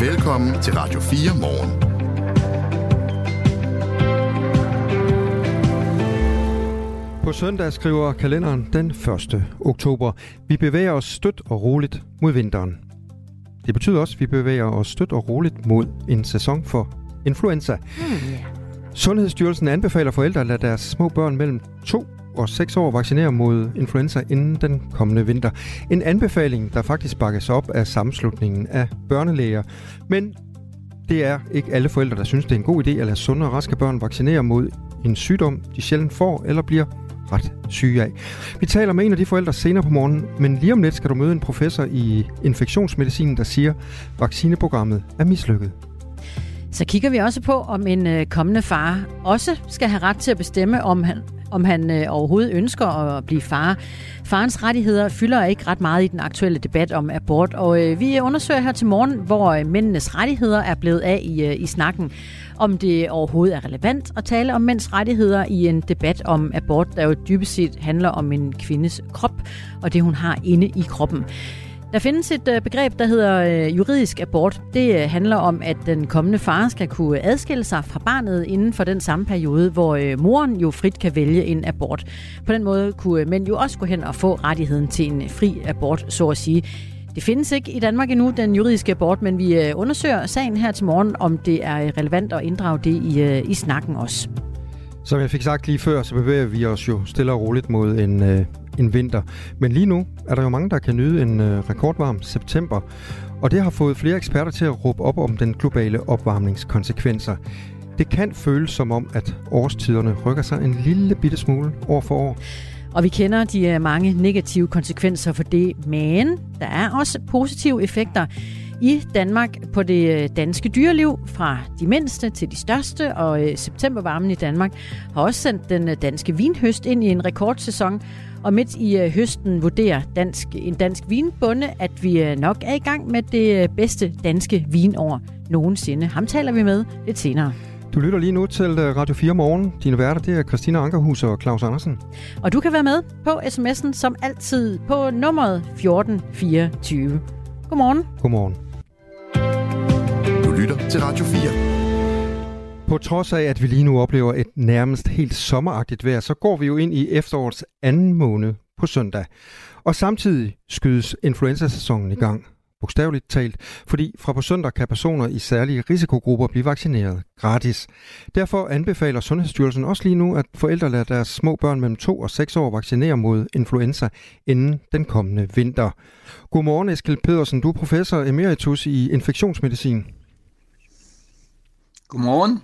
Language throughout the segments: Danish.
Velkommen til Radio 4 morgen. På søndag skriver kalenderen den 1. oktober. Vi bevæger os stødt og roligt mod vinteren. Det betyder også, at vi bevæger os stødt og roligt mod en sæson for influenza. Mm, yeah. Sundhedsstyrelsen anbefaler forældre at lade deres små børn mellem 2 og 6 år vaccinere mod influenza inden den kommende vinter. En anbefaling, der faktisk bakkes op af sammenslutningen af børnelæger. Men det er ikke alle forældre, der synes, det er en god idé at lade sunde og raske børn vaccinere mod en sygdom, de sjældent får eller bliver ret syge af. Vi taler med en af de forældre senere på morgenen, men lige om lidt skal du møde en professor i infektionsmedicin, der siger, at vaccineprogrammet er mislykket. Så kigger vi også på, om en øh, kommende far også skal have ret til at bestemme, om han, om han øh, overhovedet ønsker at blive far. Farens rettigheder fylder ikke ret meget i den aktuelle debat om abort, og øh, vi undersøger her til morgen, hvor øh, mændenes rettigheder er blevet af i, øh, i snakken. Om det overhovedet er relevant at tale om mænds rettigheder i en debat om abort, der jo dybest set handler om en kvindes krop og det, hun har inde i kroppen. Der findes et øh, begreb, der hedder øh, juridisk abort. Det øh, handler om, at den kommende far skal kunne adskille sig fra barnet inden for den samme periode, hvor moren jo frit kan vælge en abort. På den måde kunne mænd jo også gå hen og få rettigheden til en fri abort, så at sige. Det findes ikke i Danmark endnu, den juridiske abort, men vi undersøger sagen her til morgen, om det er relevant at inddrage det i, i snakken også. Som jeg fik sagt lige før, så bevæger vi os jo stille og roligt mod en, en vinter. Men lige nu er der jo mange, der kan nyde en øh, rekordvarm september, og det har fået flere eksperter til at råbe op om den globale opvarmningskonsekvenser. Det kan føles som om, at årstiderne rykker sig en lille bitte smule år for år. Og vi kender de øh, mange negative konsekvenser for det, men der er også positive effekter i Danmark på det øh, danske dyreliv, fra de mindste til de største, og øh, septembervarmen i Danmark har også sendt den danske vinhøst ind i en rekordsæson, og midt i øh, høsten vurderer dansk, en dansk vinbonde, at vi øh, nok er i gang med det øh, bedste danske vinår nogensinde. Ham taler vi med lidt senere. Du lytter lige nu til Radio 4 Morgen. Dine værter det er Christina Ankerhus og Claus Andersen. Og du kan være med på sms'en som altid på nummeret 1424. Godmorgen. Godmorgen. Du lytter til Radio 4. På trods af, at vi lige nu oplever et nærmest helt sommeragtigt vejr, så går vi jo ind i efterårets anden måned på søndag. Og samtidig skydes influenzasæsonen i gang, bogstaveligt talt, fordi fra på søndag kan personer i særlige risikogrupper blive vaccineret gratis. Derfor anbefaler Sundhedsstyrelsen også lige nu, at forældre lader deres små børn mellem 2 og 6 år vaccinere mod influenza inden den kommende vinter. Godmorgen Eskil Pedersen, du er professor emeritus i infektionsmedicin. Godmorgen.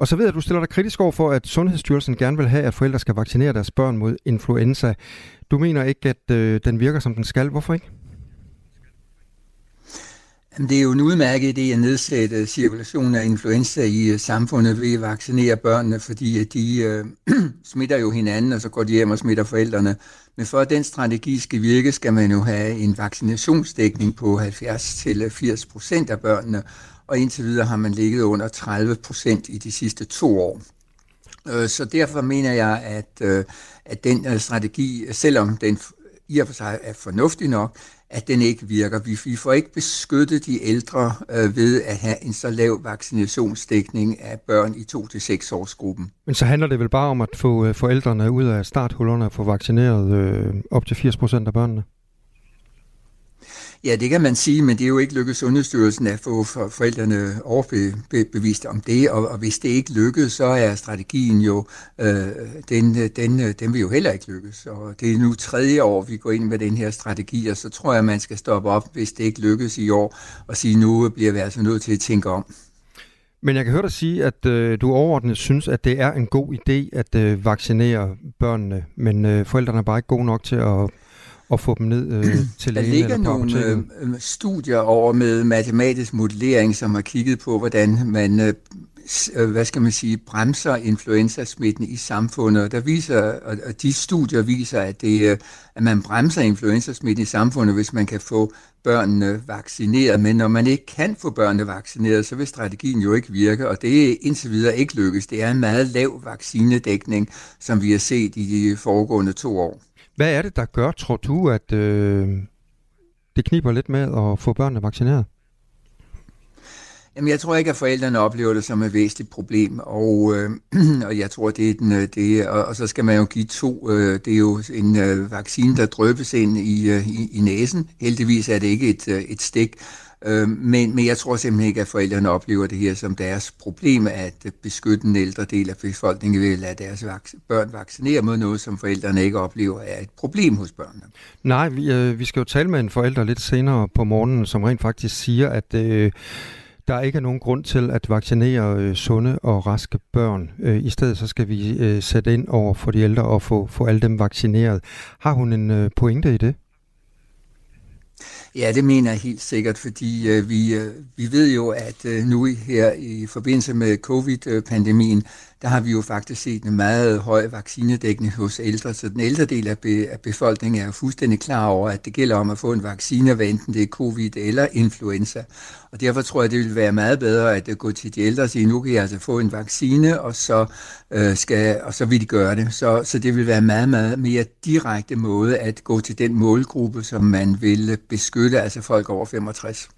Og så ved jeg, at du stiller dig kritisk over for, at Sundhedsstyrelsen gerne vil have, at forældre skal vaccinere deres børn mod influenza. Du mener ikke, at øh, den virker, som den skal. Hvorfor ikke? Det er jo en udmærket idé at nedsætte cirkulationen af influenza i øh, samfundet ved at vaccinere børnene, fordi øh, de øh, smitter jo hinanden, og så går de hjem og smitter forældrene. Men for at den strategi skal virke, skal man jo have en vaccinationsdækning på 70-80 procent af børnene, og indtil videre har man ligget under 30 procent i de sidste to år. Øh, så derfor mener jeg, at, at den strategi, selvom den i og for sig er fornuftig nok, at den ikke virker. Vi, vi får ikke beskyttet de ældre øh, ved at have en så lav vaccinationsdækning af børn i 2-6 års gruppen. Men så handler det vel bare om at få øh, forældrene ud af starthullerne og få vaccineret øh, op til 80 procent af børnene? Ja, det kan man sige, men det er jo ikke lykkedes Sundhedsstyrelsen at få forældrene overbevist om det, og, og hvis det ikke lykkes, så er strategien jo, øh, den, den, den vil jo heller ikke lykkes. Og det er nu tredje år, vi går ind med den her strategi, og så tror jeg, man skal stoppe op, hvis det ikke lykkes i år, og sige, nu bliver vi altså nødt til at tænke om. Men jeg kan høre dig sige, at øh, du overordnet synes, at det er en god idé at øh, vaccinere børnene, men øh, forældrene er bare ikke gode nok til at og få dem ned øh, til lægen Der ligger eller nogle øh, øh, studier over med matematisk modellering, som har kigget på, hvordan man øh, øh, hvad skal man sige, bremser influenzasmitten i samfundet. Der viser, og de studier viser, at, det, øh, at man bremser influenzasmitten i samfundet, hvis man kan få børnene vaccineret. Men når man ikke kan få børnene vaccineret, så vil strategien jo ikke virke, og det er indtil videre ikke lykkes. Det er en meget lav vaccinedækning, som vi har set i de foregående to år. Hvad er det, der gør, tror du, at øh, det kniber lidt med at få børnene vaccineret? Jamen, jeg tror ikke, at forældrene oplever det som et væsentligt problem, og, øh, og jeg tror, det er den, øh, det, og, og så skal man jo give to, øh, det er jo en øh, vaccine, der drøbes ind i, øh, i, i næsen. Heldigvis er det ikke et, øh, et stik, øh, men, men jeg tror simpelthen ikke, at forældrene oplever det her som deres problem, at beskytte den ældre del af befolkningen ved at lade deres børn vaccinere mod noget, som forældrene ikke oplever er et problem hos børnene. Nej, vi, øh, vi skal jo tale med en forælder lidt senere på morgenen, som rent faktisk siger, at øh, der ikke er nogen grund til at vaccinere øh, sunde og raske børn. Øh, I stedet så skal vi øh, sætte ind over for de ældre og få, få alle dem vaccineret. Har hun en øh, pointe i det? Ja, det mener jeg helt sikkert, fordi øh, vi, øh, vi ved jo, at øh, nu her i forbindelse med covid-pandemien, der har vi jo faktisk set en meget høj vaccinedækning hos ældre, så den ældre del af, be, af befolkningen er jo fuldstændig klar over, at det gælder om at få en vaccine, hvad enten det er covid eller influenza. Og derfor tror jeg, det vil være meget bedre at øh, gå til de ældre og sige, nu kan jeg altså få en vaccine, og så, øh, skal, og så vil de gøre det. Så, så det vil være meget, meget mere direkte måde at gå til den målgruppe, som man vil beskytte, altså folk over 65.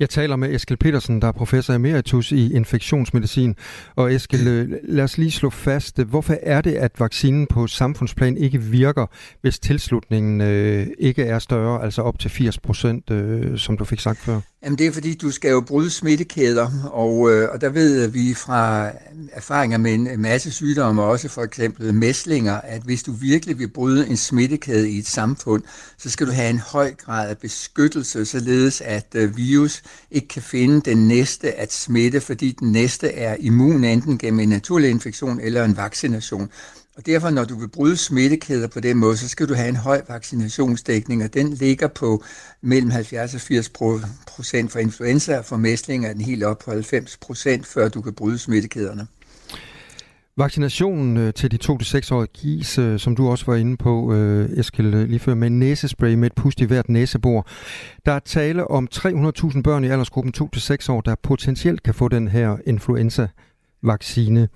Jeg taler med Eskil Petersen, der er professor emeritus i infektionsmedicin. Og Eskil, øh, lad os lige slå fast, øh, hvorfor er det, at vaccinen på samfundsplan ikke virker, hvis tilslutningen øh, ikke er større, altså op til 80 procent, øh, som du fik sagt før? Jamen det er fordi, du skal jo bryde smittekæder, og, øh, og der ved vi fra erfaringer med en masse sygdomme, også for eksempel mæslinger, at hvis du virkelig vil bryde en smittekæde i et samfund, så skal du have en høj grad af beskyttelse, således at øh, virus ikke kan finde den næste at smitte, fordi den næste er immun enten gennem en naturlig infektion eller en vaccination. Og derfor, når du vil bryde smittekæder på den måde, så skal du have en høj vaccinationsdækning, og den ligger på mellem 70 og 80 procent for influenza, og for mæslinger er den helt op på 90 procent, før du kan bryde smittekæderne. Vaccinationen øh, til de 2-6-årige gives, øh, som du også var inde på, øh, Eskild, lige før, med næsespray med et pust i hvert næsebor. Der er tale om 300.000 børn i aldersgruppen 2-6 år, der potentielt kan få den her influenza vaccine.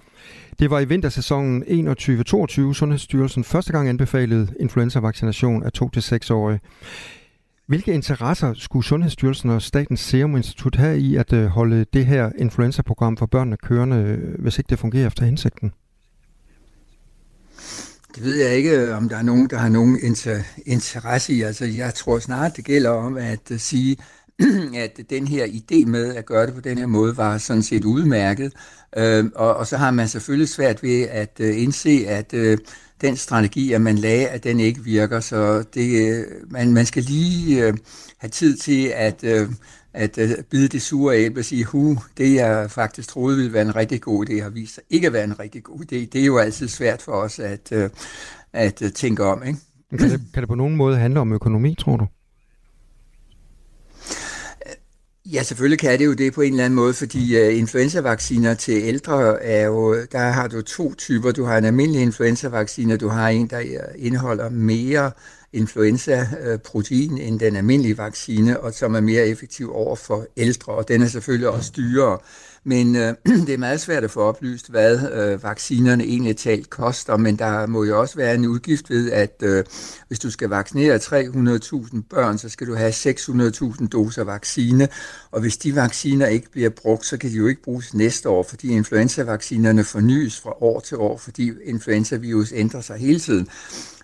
Det var i vintersæsonen 21-22, Sundhedsstyrelsen første gang anbefalede influenza-vaccination af 2-6-årige. Hvilke interesser skulle Sundhedsstyrelsen og Statens Serum Institut have i at øh, holde det her influenza-program for børnene kørende, øh, hvis ikke det fungerer efter hensigten? Det ved jeg ikke, øh, om der er nogen, der har nogen inter- interesse i. Altså, jeg tror snart, det gælder om at sige, at den her idé med at gøre det på den her måde var sådan set udmærket. Øh, og, og så har man selvfølgelig svært ved at øh, indse, at øh, den strategi, at man lagde, at den ikke virker. Så det, øh, man, man skal lige øh, have tid til at, øh, at øh, bide det sure æble og sige, hu, det jeg faktisk troede ville være en rigtig god idé, har vist sig ikke at være en rigtig god idé. Det er jo altid svært for os at, øh, at øh, tænke om. Ikke? Kan, det, kan det på nogen måde handle om økonomi, tror du? Ja, selvfølgelig kan det jo det på en eller anden måde, fordi uh, influenzavacciner til ældre er jo, der har du to typer. Du har en almindelig influenzavaccine, du har en, der øh, indeholder mere influenza-protein øh, end den almindelige vaccine, og som er mere effektiv over for ældre, og den er selvfølgelig også dyrere. Men øh, det er meget svært at få oplyst, hvad øh, vaccinerne egentlig talt koster, men der må jo også være en udgift ved, at øh, hvis du skal vaccinere 300.000 børn, så skal du have 600.000 doser vaccine, og hvis de vacciner ikke bliver brugt, så kan de jo ikke bruges næste år, fordi influenzavaccinerne fornyes fra år til år, fordi influenzavirus ændrer sig hele tiden.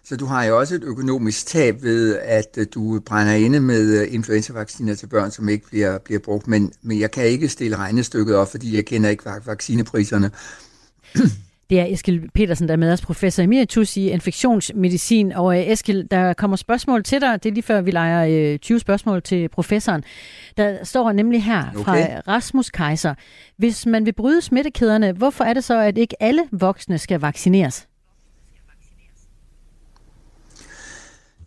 Så du har jo også et økonomisk tab ved, at øh, du brænder inde med øh, influenzavacciner til børn, som ikke bliver, bliver brugt. Men, men jeg kan ikke stille regnestykket op, fordi jeg kender ikke vaccinepriserne. Det er Eskil Petersen, der er med os, professor emeritus i infektionsmedicin. Og øh, Eskil, der kommer spørgsmål til dig. Det er lige før, vi leger 20 spørgsmål til professoren. Der står nemlig her okay. fra Rasmus Kaiser. Hvis man vil bryde smittekæderne, hvorfor er det så, at ikke alle voksne skal vaccineres?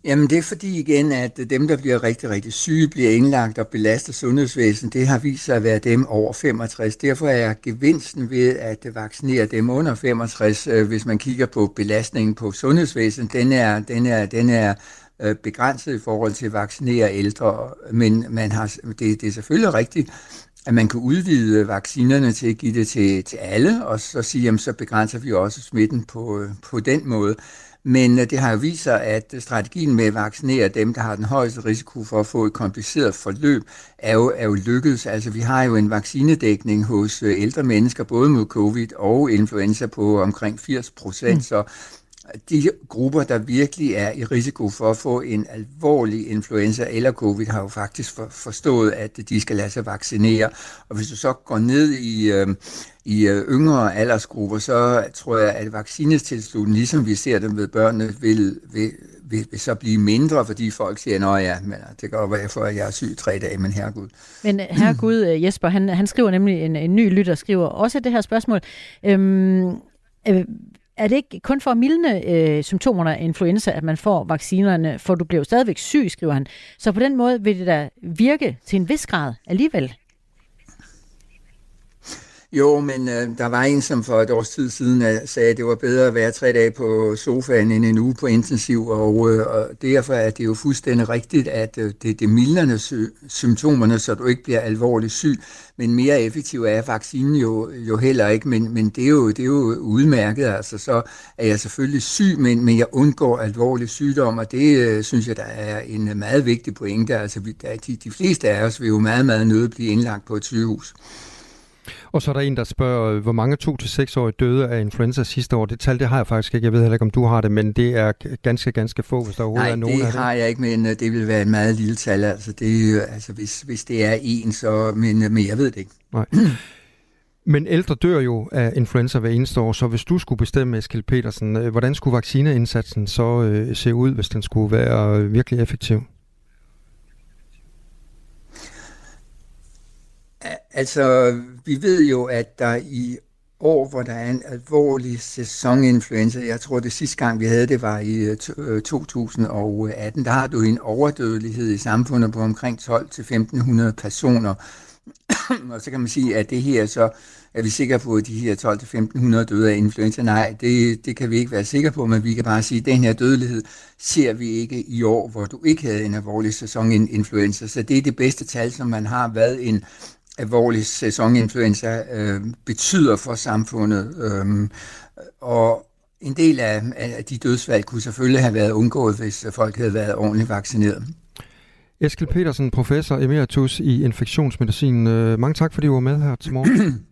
Jamen det er fordi igen, at dem, der bliver rigtig, rigtig syge, bliver indlagt og belaster sundhedsvæsenet, det har vist sig at være dem over 65. Derfor er gevinsten ved at vaccinere dem under 65, øh, hvis man kigger på belastningen på sundhedsvæsenet, den er, den er, den er øh, begrænset i forhold til at vaccinere ældre. Men man har, det, det er selvfølgelig rigtigt, at man kan udvide vaccinerne til at give det til, til alle, og så sige, jamen, så begrænser vi også smitten på, øh, på den måde. Men det har jo vist sig, at strategien med at vaccinere dem, der har den højeste risiko for at få et kompliceret forløb, er jo, er jo lykkedes. Altså vi har jo en vaccinedækning hos ældre mennesker, både mod covid og influenza på omkring 80 procent, mm. så de grupper, der virkelig er i risiko for at få en alvorlig influenza eller covid, har jo faktisk for, forstået, at de skal lade sig vaccinere. Og hvis du så går ned i, øh, i øh, yngre aldersgrupper, så tror jeg, at vaccinestilslutningen, ligesom vi ser dem ved børnene, vil, vil, vil, vil så blive mindre, fordi folk siger, at ja, men øh, det kan godt være, for at jeg er syg tre dage, men herregud. Men øh, herregud, øh, Jesper, han, han skriver nemlig, en, en ny lytter skriver også det her spørgsmål. Øhm, øh, er det ikke kun for at mildne øh, symptomerne af influenza, at man får vaccinerne, for du bliver jo stadigvæk syg, skriver han. Så på den måde vil det da virke til en vis grad alligevel. Jo, men øh, der var en, som for et års tid siden øh, sagde, at det var bedre at være tre dage på sofaen end en uge på intensiv, og, øh, og derfor er det jo fuldstændig rigtigt, at øh, det, det milderne sy- symptomerne, så du ikke bliver alvorligt syg, men mere effektiv er vaccinen jo, jo heller ikke, men, men det, er jo, det er jo udmærket, altså. Så er jeg selvfølgelig syg, men, men jeg undgår alvorlig sygdom, og det øh, synes jeg, der er en øh, meget vigtig pointe, altså vi, der, de, de fleste af os vil jo meget, meget nødt blive indlagt på et sygehus. Og så er der en, der spørger, hvor mange 2-6-årige døde af influenza sidste år. Det tal, det har jeg faktisk ikke. Jeg ved heller ikke, om du har det, men det er ganske, ganske få, hvis der overhovedet Nej, er nogen det af det. har jeg ikke, men øh, det vil være et meget lille tal. Altså, det, altså hvis, hvis det er en, så... Men, øh, men jeg ved det ikke. Nej. Men ældre dør jo af influenza hver eneste år, så hvis du skulle bestemme, Eskild Petersen, øh, hvordan skulle vaccineindsatsen så øh, se ud, hvis den skulle være virkelig effektiv? Altså, vi ved jo, at der i år, hvor der er en alvorlig sæsoninfluenza, jeg tror det sidste gang vi havde det var i øh, 2018, øh, der har du en overdødelighed i samfundet på omkring 12-1500 personer. og så kan man sige, at det her så, er vi sikre på, at de her 12-1500 døde af influenza? Nej, det, det kan vi ikke være sikre på, men vi kan bare sige, at den her dødelighed ser vi ikke i år, hvor du ikke havde en alvorlig sæsoninfluenza. Så det er det bedste tal, som man har, hvad en alvorlig sæsoninfluenza øh, betyder for samfundet. Øh, og en del af, af de dødsfald kunne selvfølgelig have været undgået, hvis folk havde været ordentligt vaccineret. Eskil Petersen, professor emeritus i infektionsmedicin. Øh, mange tak, fordi du var med her til morgen.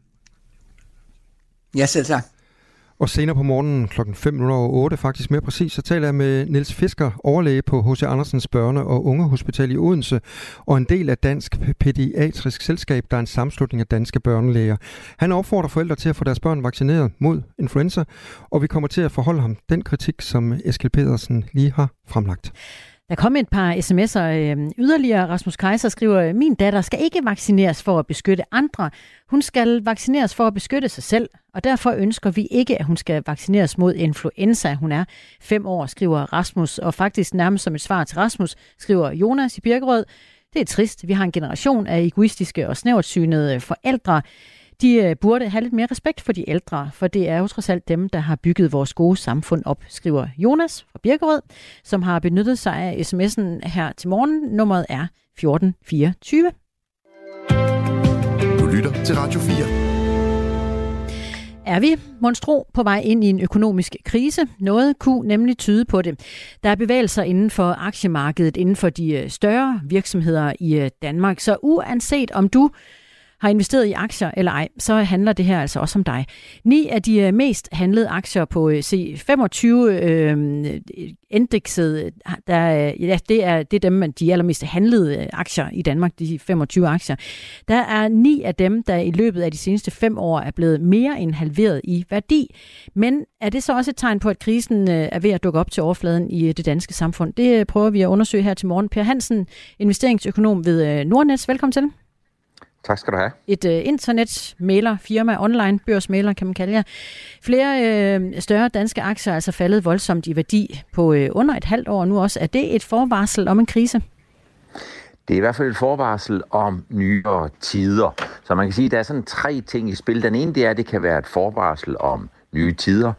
ja, selv tak. Og senere på morgenen kl. 5.08, faktisk mere præcis, så taler jeg med Niels Fisker, overlæge på H.C. Andersens Børne- og Ungehospital i Odense, og en del af Dansk Pædiatrisk Selskab, der er en samslutning af danske børnelæger. Han opfordrer forældre til at få deres børn vaccineret mod influenza, og vi kommer til at forholde ham den kritik, som Eskil Pedersen lige har fremlagt. Der kom et par sms'er øh, yderligere. Rasmus Kaiser skriver, min datter skal ikke vaccineres for at beskytte andre. Hun skal vaccineres for at beskytte sig selv, og derfor ønsker vi ikke, at hun skal vaccineres mod influenza. Hun er fem år, skriver Rasmus, og faktisk nærmest som et svar til Rasmus, skriver Jonas i Birkerød. Det er trist. Vi har en generation af egoistiske og snævertsynede forældre de øh, burde have lidt mere respekt for de ældre, for det er jo trods alt dem, der har bygget vores gode samfund op, skriver Jonas fra Birkerød, som har benyttet sig af sms'en her til morgen. Nummeret er 1424. Du lytter til Radio 4. Er vi, monstro, på vej ind i en økonomisk krise? Noget kunne nemlig tyde på det. Der er bevægelser inden for aktiemarkedet, inden for de øh, større virksomheder i øh, Danmark. Så uanset om du har investeret i aktier eller ej, så handler det her altså også om dig. Ni af de øh, mest handlede aktier på C25 øh, øhm, indekset, der, øh, ja, det er, det er dem, de allermest handlede øh, aktier i Danmark, de 25 aktier. Der er ni af dem, der i løbet af de seneste fem år er blevet mere end halveret i værdi. Men er det så også et tegn på, at krisen er ved at dukke op til overfladen i det danske samfund? Det prøver vi at undersøge her til morgen. Per Hansen, investeringsøkonom ved Nordnets. Velkommen til. Tak skal du have. Et uh, internet-mailer, firma, online børsmailer kan man kalde jer. Flere uh, større danske aktier er altså faldet voldsomt i værdi på uh, under et halvt år nu også. Er det et forvarsel om en krise? Det er i hvert fald et forvarsel om nyere tider. Så man kan sige, at der er sådan tre ting i spil. Den ene det er, at det kan være et forvarsel om nye tider.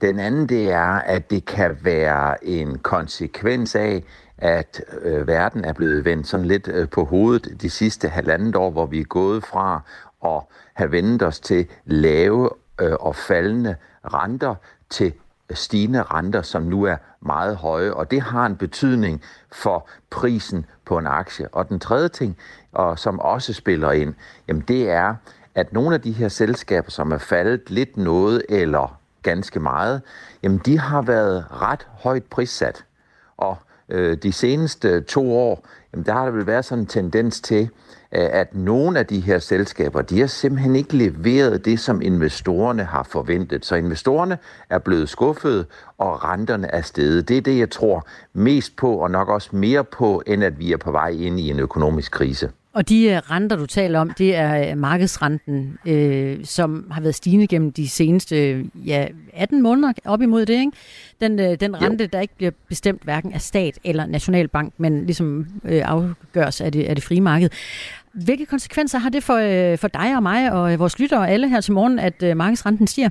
Den anden det er, at det kan være en konsekvens af, at øh, verden er blevet vendt sådan lidt øh, på hovedet de sidste halvandet år, hvor vi er gået fra at have vendt os til lave øh, og faldende renter til stigende renter, som nu er meget høje, og det har en betydning for prisen på en aktie. Og den tredje ting, og som også spiller ind, jamen det er, at nogle af de her selskaber, som er faldet lidt noget eller ganske meget, jamen de har været ret højt prissat. Og øh, de seneste to år, jamen der har der vel været sådan en tendens til, øh, at nogle af de her selskaber, de har simpelthen ikke leveret det, som investorerne har forventet. Så investorerne er blevet skuffet, og renterne er steget. Det er det, jeg tror mest på, og nok også mere på, end at vi er på vej ind i en økonomisk krise. Og de øh, renter, du taler om, det er øh, markedsrenten, øh, som har været stigende gennem de seneste ja, 18 måneder op imod det. Ikke? Den, øh, den rente, jo. der ikke bliver bestemt hverken af stat eller nationalbank, men ligesom øh, afgørs af det, af det frie marked. Hvilke konsekvenser har det for, øh, for dig og mig og øh, vores lyttere og alle her til morgen, at øh, markedsrenten stiger?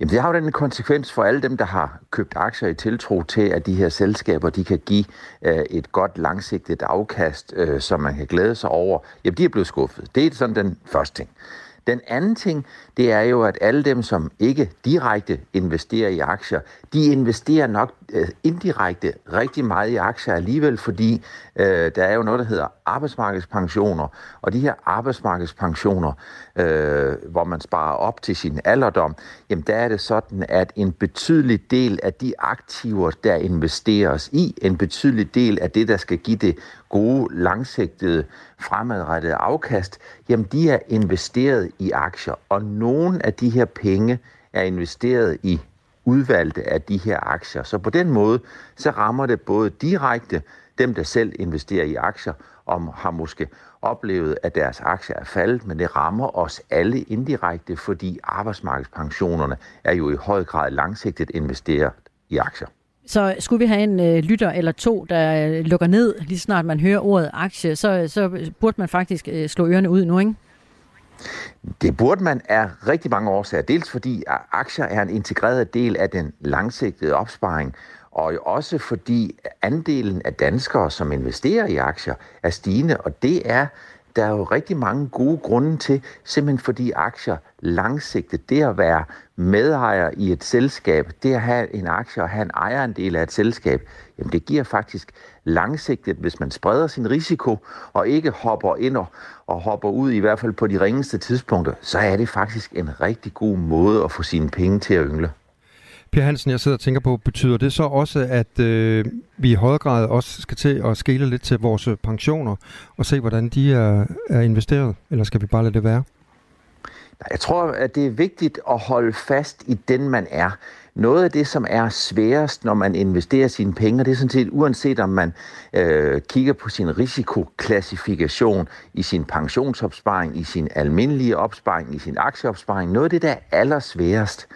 Jamen det har jo den konsekvens for alle dem, der har købt aktier i tiltro til, at de her selskaber de kan give øh, et godt langsigtet afkast, øh, som man kan glæde sig over. Jamen de er blevet skuffet. Det er sådan den første ting. Den anden ting, det er jo, at alle dem, som ikke direkte investerer i aktier, de investerer nok Øh, indirekte rigtig meget i aktier alligevel, fordi øh, der er jo noget, der hedder arbejdsmarkedspensioner, og de her arbejdsmarkedspensioner, øh, hvor man sparer op til sin alderdom, jamen der er det sådan, at en betydelig del af de aktiver, der investeres i, en betydelig del af det, der skal give det gode, langsigtede, fremadrettede afkast, jamen de er investeret i aktier, og nogle af de her penge er investeret i udvalgte af de her aktier. Så på den måde, så rammer det både direkte dem, der selv investerer i aktier, om har måske oplevet, at deres aktier er faldet, men det rammer os alle indirekte, fordi arbejdsmarkedspensionerne er jo i høj grad langsigtet investeret i aktier. Så skulle vi have en øh, lytter eller to, der øh, lukker ned, lige snart man hører ordet aktie, så, så burde man faktisk øh, slå ørerne ud nu, ikke? Det burde man af rigtig mange årsager. Dels fordi aktier er en integreret del af den langsigtede opsparing, og også fordi andelen af danskere, som investerer i aktier, er stigende, og det er der er jo rigtig mange gode grunde til, simpelthen fordi aktier langsigtet, det at være medejer i et selskab, det at have en aktie og have en ejerandel af et selskab, jamen det giver faktisk langsigtet, hvis man spreder sin risiko og ikke hopper ind og, og hopper ud, i hvert fald på de ringeste tidspunkter, så er det faktisk en rigtig god måde at få sine penge til at yngle. Per Hansen, jeg sidder og tænker på, betyder det så også, at øh, vi i højere grad også skal til at skele lidt til vores øh, pensioner og se, hvordan de er, er investeret, eller skal vi bare lade det være? Jeg tror, at det er vigtigt at holde fast i den, man er. Noget af det, som er sværest, når man investerer sine penge, det er sådan set uanset om man øh, kigger på sin risikoklassifikation i sin pensionsopsparing, i sin almindelige opsparing, i sin aktieopsparing. Noget af det, der er allersværest,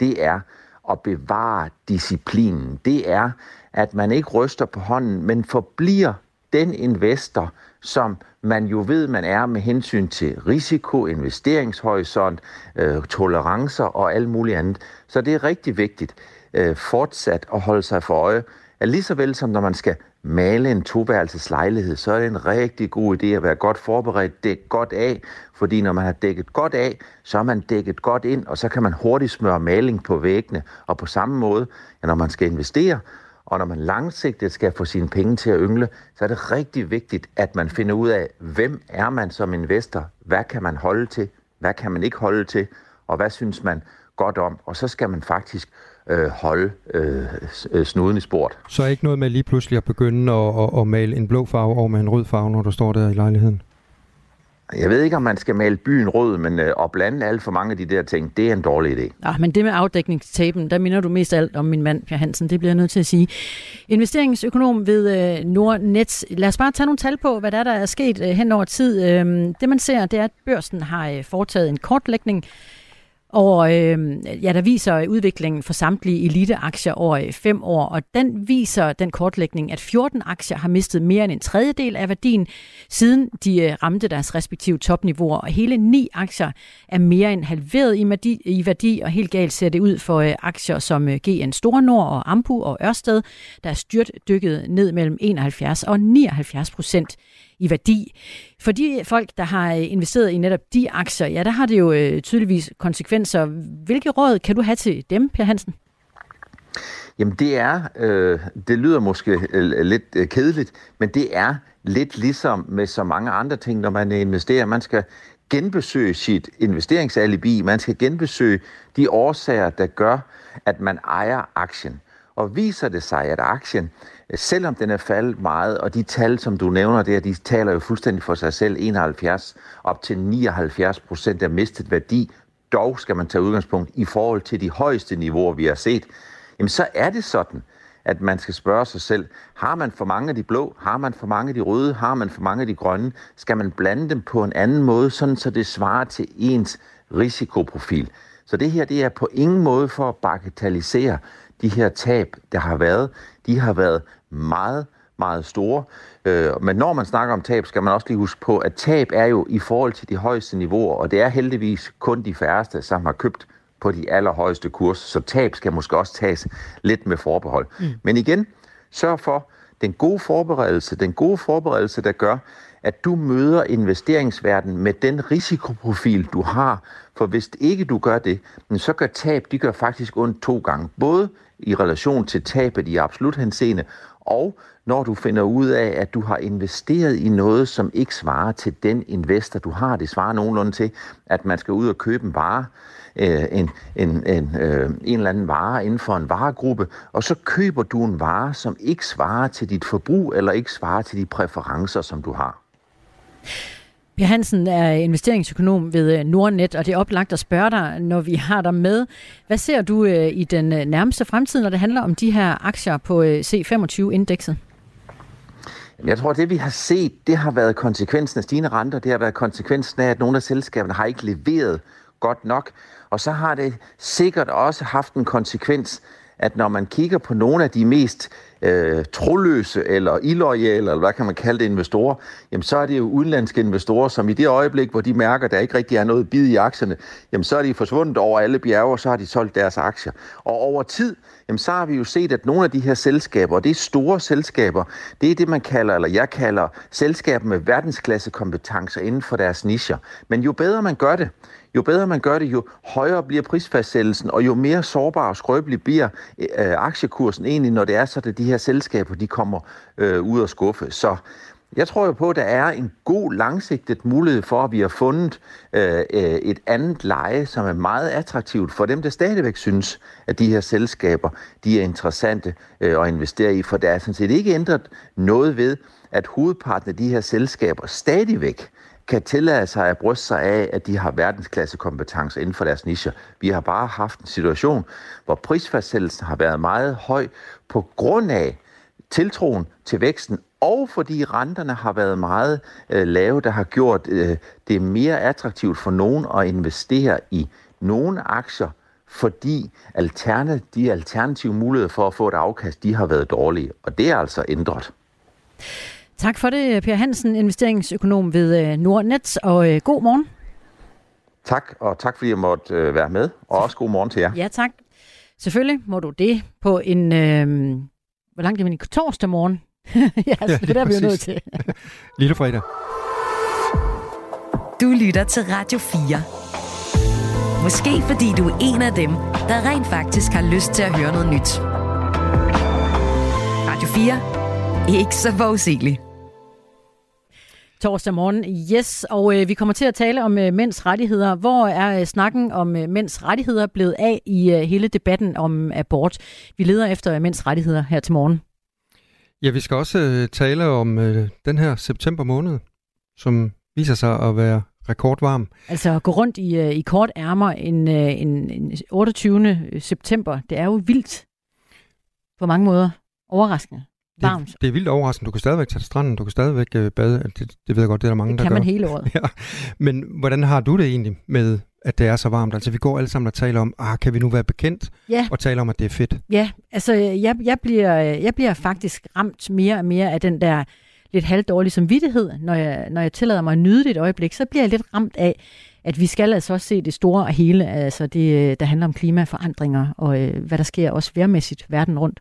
det er at bevare disciplinen. Det er, at man ikke ryster på hånden, men forbliver den investor, som man jo ved, man er med hensyn til risiko, investeringshorisont, øh, tolerancer og alt muligt andet. Så det er rigtig vigtigt øh, fortsat at holde sig for øje, at lige så vel som når man skal male en toværelses lejlighed, så er det en rigtig god idé at være godt forberedt, dække godt af, fordi når man har dækket godt af, så er man dækket godt ind, og så kan man hurtigt smøre maling på væggene. Og på samme måde, ja, når man skal investere, og når man langsigtet skal få sine penge til at yngle, så er det rigtig vigtigt, at man finder ud af, hvem er man som investor? Hvad kan man holde til? Hvad kan man ikke holde til? Og hvad synes man godt om? Og så skal man faktisk øh, holde øh, snuden i sport. Så er ikke noget med lige pludselig at begynde at, at, at male en blå farve over med en rød farve, når du står der i lejligheden? Jeg ved ikke, om man skal male byen rød, men øh, at blande alt for mange af de der ting, det er en dårlig idé. Ja, men det med afdækningstapen, der minder du mest alt om min mand, Per Hansen. Det bliver jeg nødt til at sige. Investeringsøkonom ved øh, Nordnet. Lad os bare tage nogle tal på, hvad der er, der er sket øh, hen over tid. Øh, det man ser, det er, at børsen har øh, foretaget en kortlægning og øh, ja, der viser udviklingen for samtlige eliteaktier over øh, fem år, og den viser den kortlægning, at 14 aktier har mistet mere end en tredjedel af værdien, siden de øh, ramte deres respektive topniveauer, og hele ni aktier er mere end halveret i værdi, i værdi og helt galt ser det ud for øh, aktier som øh, GN Store Nord og Ampu og Ørsted, der er styrt dykket ned mellem 71 og 79 procent i værdi. For de folk, der har øh, investeret i netop de aktier, ja, der har det jo øh, tydeligvis konsekvenser. Hvilke råd kan du have til dem, Per Hansen? Jamen det er, øh, det lyder måske øh, lidt øh, kedeligt, men det er lidt ligesom med så mange andre ting, når man investerer. Man skal genbesøge sit investeringsalibi, man skal genbesøge de årsager, der gør, at man ejer aktien. Og viser det sig, at aktien, Øh, selvom den er faldet meget, og de tal, som du nævner der, de taler jo fuldstændig for sig selv, 71 op til 79 procent er mistet værdi, dog skal man tage udgangspunkt i forhold til de højeste niveauer, vi har set, jamen så er det sådan, at man skal spørge sig selv, har man for mange af de blå, har man for mange af de røde, har man for mange af de grønne, skal man blande dem på en anden måde, sådan så det svarer til ens risikoprofil. Så det her, det er på ingen måde for at bagatellisere de her tab, der har været. De har været meget, meget store. Øh, men når man snakker om tab, skal man også lige huske på, at tab er jo i forhold til de højeste niveauer, og det er heldigvis kun de færreste, som har købt på de allerhøjeste kurs, så tab skal måske også tages lidt med forbehold. Mm. Men igen, sørg for den gode forberedelse, den gode forberedelse, der gør, at du møder investeringsverdenen med den risikoprofil, du har. For hvis ikke du gør det, så gør tab, de gør faktisk ondt to gange. Både i relation til tabet i absolut henseende, og når du finder ud af, at du har investeret i noget, som ikke svarer til den investor, du har. Det svarer nogenlunde til, at man skal ud og købe en vare, øh, en, en, en, øh, en eller anden vare inden for en varegruppe, og så køber du en vare, som ikke svarer til dit forbrug, eller ikke svarer til de præferencer, som du har. Per Hansen er investeringsøkonom ved øh, Nordnet, og det er oplagt at spørge dig, når vi har dig med. Hvad ser du øh, i den øh, nærmeste fremtid, når det handler om de her aktier på C25-indekset? Jeg tror, at det vi har set, det har været konsekvensen af stigende renter. Det har været konsekvensen af, at nogle af selskaberne har ikke leveret godt nok. Og så har det sikkert også haft en konsekvens, at når man kigger på nogle af de mest øh, troløse eller illoyale, eller hvad kan man kalde det, investorer, jamen så er det jo udenlandske investorer, som i det øjeblik, hvor de mærker, at der ikke rigtig er noget bid i aktierne, jamen så er de forsvundet over alle bjerge, og så har de solgt deres aktier. Og over tid, jamen så har vi jo set, at nogle af de her selskaber, og det er store selskaber, det er det, man kalder, eller jeg kalder, selskaber med verdensklasse kompetencer inden for deres nischer. Men jo bedre man gør det, jo bedre man gør det, jo højere bliver prisfastsættelsen, og jo mere sårbar og skrøbelig bliver øh, aktiekursen egentlig, når det er så, at de her selskaber de kommer øh, ud af skuffe. Så jeg tror jo på, at der er en god langsigtet mulighed for, at vi har fundet øh, øh, et andet leje, som er meget attraktivt for dem, der stadigvæk synes, at de her selskaber de er interessante øh, at investere i. For der er sådan set ikke ændret noget ved, at hovedparten af de her selskaber stadigvæk kan tillade sig at bryste sig af, at de har verdensklasse kompetencer inden for deres nischer. Vi har bare haft en situation, hvor prisfastsættelsen har været meget høj på grund af tiltroen til væksten, og fordi renterne har været meget øh, lave, der har gjort øh, det mere attraktivt for nogen at investere i nogle aktier, fordi alterne, de alternative muligheder for at få et afkast, de har været dårlige, og det er altså ændret. Tak for det, Per Hansen, investeringsøkonom ved øh, Nordnet, og øh, god morgen. Tak, og tak fordi jeg måtte øh, være med, og også god morgen til jer. Ja, tak. Selvfølgelig må du det på en, øh, hvor langt er vi torsdag morgen? ja, altså, ja, det er vi jo nødt til. Lille fredag. Du lytter til Radio 4. Måske fordi du er en af dem, der rent faktisk har lyst til at høre noget nyt. Radio 4. Ikke så forudsigeligt torsdag morgen. Yes, og øh, vi kommer til at tale om øh, mænds rettigheder. Hvor er øh, snakken om øh, mænds rettigheder blevet af i øh, hele debatten om abort? Vi leder efter øh, mænds rettigheder her til morgen. Ja, vi skal også øh, tale om øh, den her september måned, som viser sig at være rekordvarm. Altså gå rundt i, øh, i kort ærmer en, øh, en, en 28. september, det er jo vildt på mange måder. Overraskende varmt. Det, det er vildt overraskende. Du kan stadigvæk tage til stranden, du kan stadigvæk øh, bade. Det, det ved jeg godt, det er der mange, det der kan gør. man hele året. ja. Men hvordan har du det egentlig med, at det er så varmt? Altså vi går alle sammen og taler om, ah, kan vi nu være bekendt ja. og tale om, at det er fedt? Ja, altså jeg, jeg, bliver, jeg bliver faktisk ramt mere og mere af den der lidt halvdårlige samvittighed, når jeg, når jeg tillader mig at nyde det et øjeblik, så bliver jeg lidt ramt af, at vi skal altså også se det store og hele, altså det, der handler om klimaforandringer og øh, hvad der sker også værmæssigt verden rundt.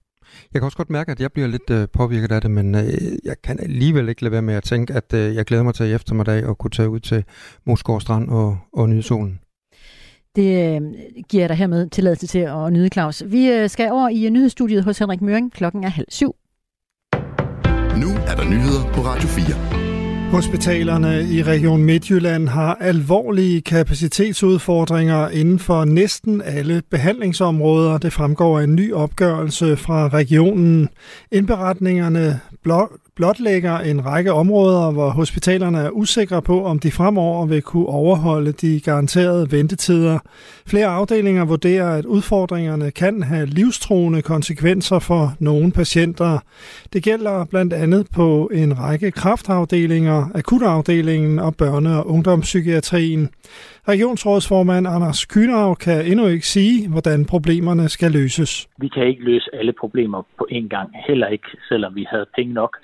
Jeg kan også godt mærke, at jeg bliver lidt øh, påvirket af det, men øh, jeg kan alligevel ikke lade være med at tænke, at øh, jeg glæder mig til i eftermiddag at kunne tage ud til Moskov Strand og, og nyde solen. Det øh, giver jeg dig hermed tilladelse til at nyde, Claus. Vi øh, skal over i nyhedsstudiet hos Henrik Møring. Klokken er halv syv. Nu er der nyheder på Radio 4. Hospitalerne i Region Midtjylland har alvorlige kapacitetsudfordringer inden for næsten alle behandlingsområder. Det fremgår af en ny opgørelse fra regionen. Indberetningerne blotlægger en række områder, hvor hospitalerne er usikre på, om de fremover vil kunne overholde de garanterede ventetider. Flere afdelinger vurderer, at udfordringerne kan have livstruende konsekvenser for nogle patienter. Det gælder blandt andet på en række kraftafdelinger, akutafdelingen og børne- og ungdomspsykiatrien. Regionsrådsformand Anders Kynav kan endnu ikke sige, hvordan problemerne skal løses. Vi kan ikke løse alle problemer på én gang, heller ikke selvom vi havde penge nok.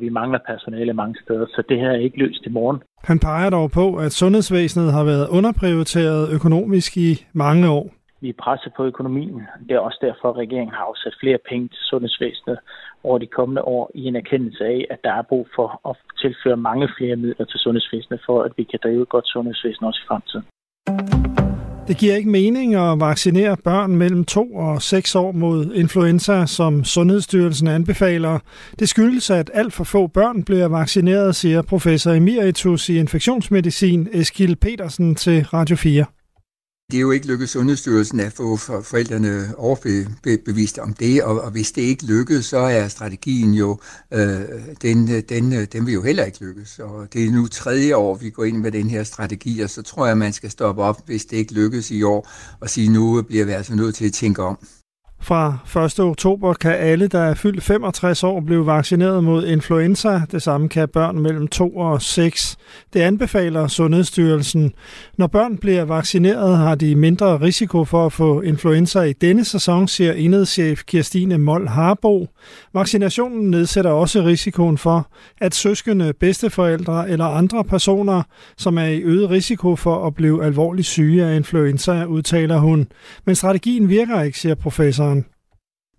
Vi mangler personale mange steder, så det her er ikke løst i morgen. Han peger dog på, at sundhedsvæsenet har været underprioriteret økonomisk i mange år. Vi er presset på økonomien. Det er også derfor, at regeringen har afsat flere penge til sundhedsvæsenet over de kommende år i en erkendelse af, at der er brug for at tilføre mange flere midler til sundhedsvæsenet, for at vi kan drive et godt sundhedsvæsen også i fremtiden. Det giver ikke mening at vaccinere børn mellem 2 og 6 år mod influenza, som Sundhedsstyrelsen anbefaler. Det skyldes, at alt for få børn bliver vaccineret, siger professor emeritus i infektionsmedicin Eskil Petersen til Radio 4. Det er jo ikke lykkedes Sundhedsstyrelsen at få forældrene overbevist om det, og, og hvis det ikke lykkes, så er strategien jo, øh, den, den, den vil jo heller ikke lykkes. Og det er nu tredje år, vi går ind med den her strategi, og så tror jeg, man skal stoppe op, hvis det ikke lykkes i år, og sige, nu bliver vi altså nødt til at tænke om. Fra 1. oktober kan alle, der er fyldt 65 år, blive vaccineret mod influenza. Det samme kan børn mellem 2 og 6. Det anbefaler Sundhedsstyrelsen. Når børn bliver vaccineret, har de mindre risiko for at få influenza i denne sæson, siger enhedschef Kirstine Mold Harbo. Vaccinationen nedsætter også risikoen for, at søskende, bedsteforældre eller andre personer, som er i øget risiko for at blive alvorligt syge af influenza, udtaler hun. Men strategien virker ikke, siger professor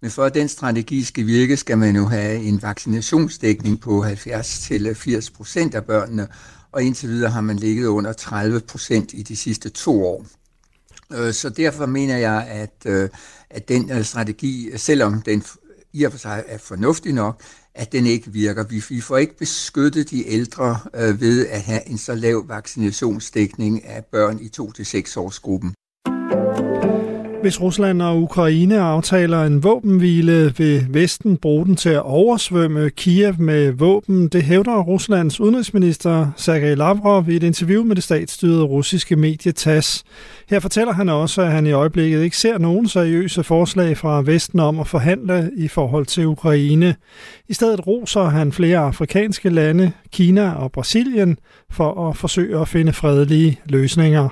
men for at den strategi skal virke, skal man jo have en vaccinationsdækning på 70-80 procent af børnene, og indtil videre har man ligget under 30 procent i de sidste to år. Øh, så derfor mener jeg, at, øh, at den øh, strategi, selvom den i og for sig er fornuftig nok, at den ikke virker. Vi, får ikke beskyttet de ældre ved at have en så lav vaccinationsdækning af børn i 2-6 års gruppen. Hvis Rusland og Ukraine aftaler en våbenhvile, vil Vesten bruge den til at oversvømme Kiev med våben. Det hævder Ruslands udenrigsminister Sergej Lavrov i et interview med det statsstyrede russiske medie TASS. Her fortæller han også, at han i øjeblikket ikke ser nogen seriøse forslag fra Vesten om at forhandle i forhold til Ukraine. I stedet roser han flere afrikanske lande, Kina og Brasilien, for at forsøge at finde fredelige løsninger.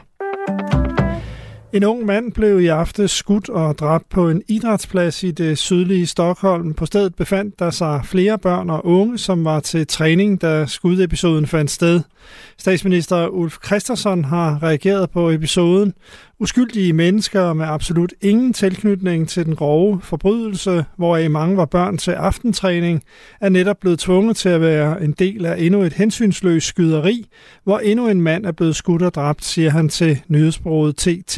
En ung mand blev i aftes skudt og dræbt på en idrætsplads i det sydlige Stockholm. På stedet befandt der sig flere børn og unge, som var til træning, da skudepisoden fandt sted. Statsminister Ulf Christensen har reageret på episoden. Uskyldige mennesker med absolut ingen tilknytning til den grove forbrydelse, hvoraf mange var børn til aftentræning, er netop blevet tvunget til at være en del af endnu et hensynsløst skyderi, hvor endnu en mand er blevet skudt og dræbt, siger han til nyhedsbureauet TT.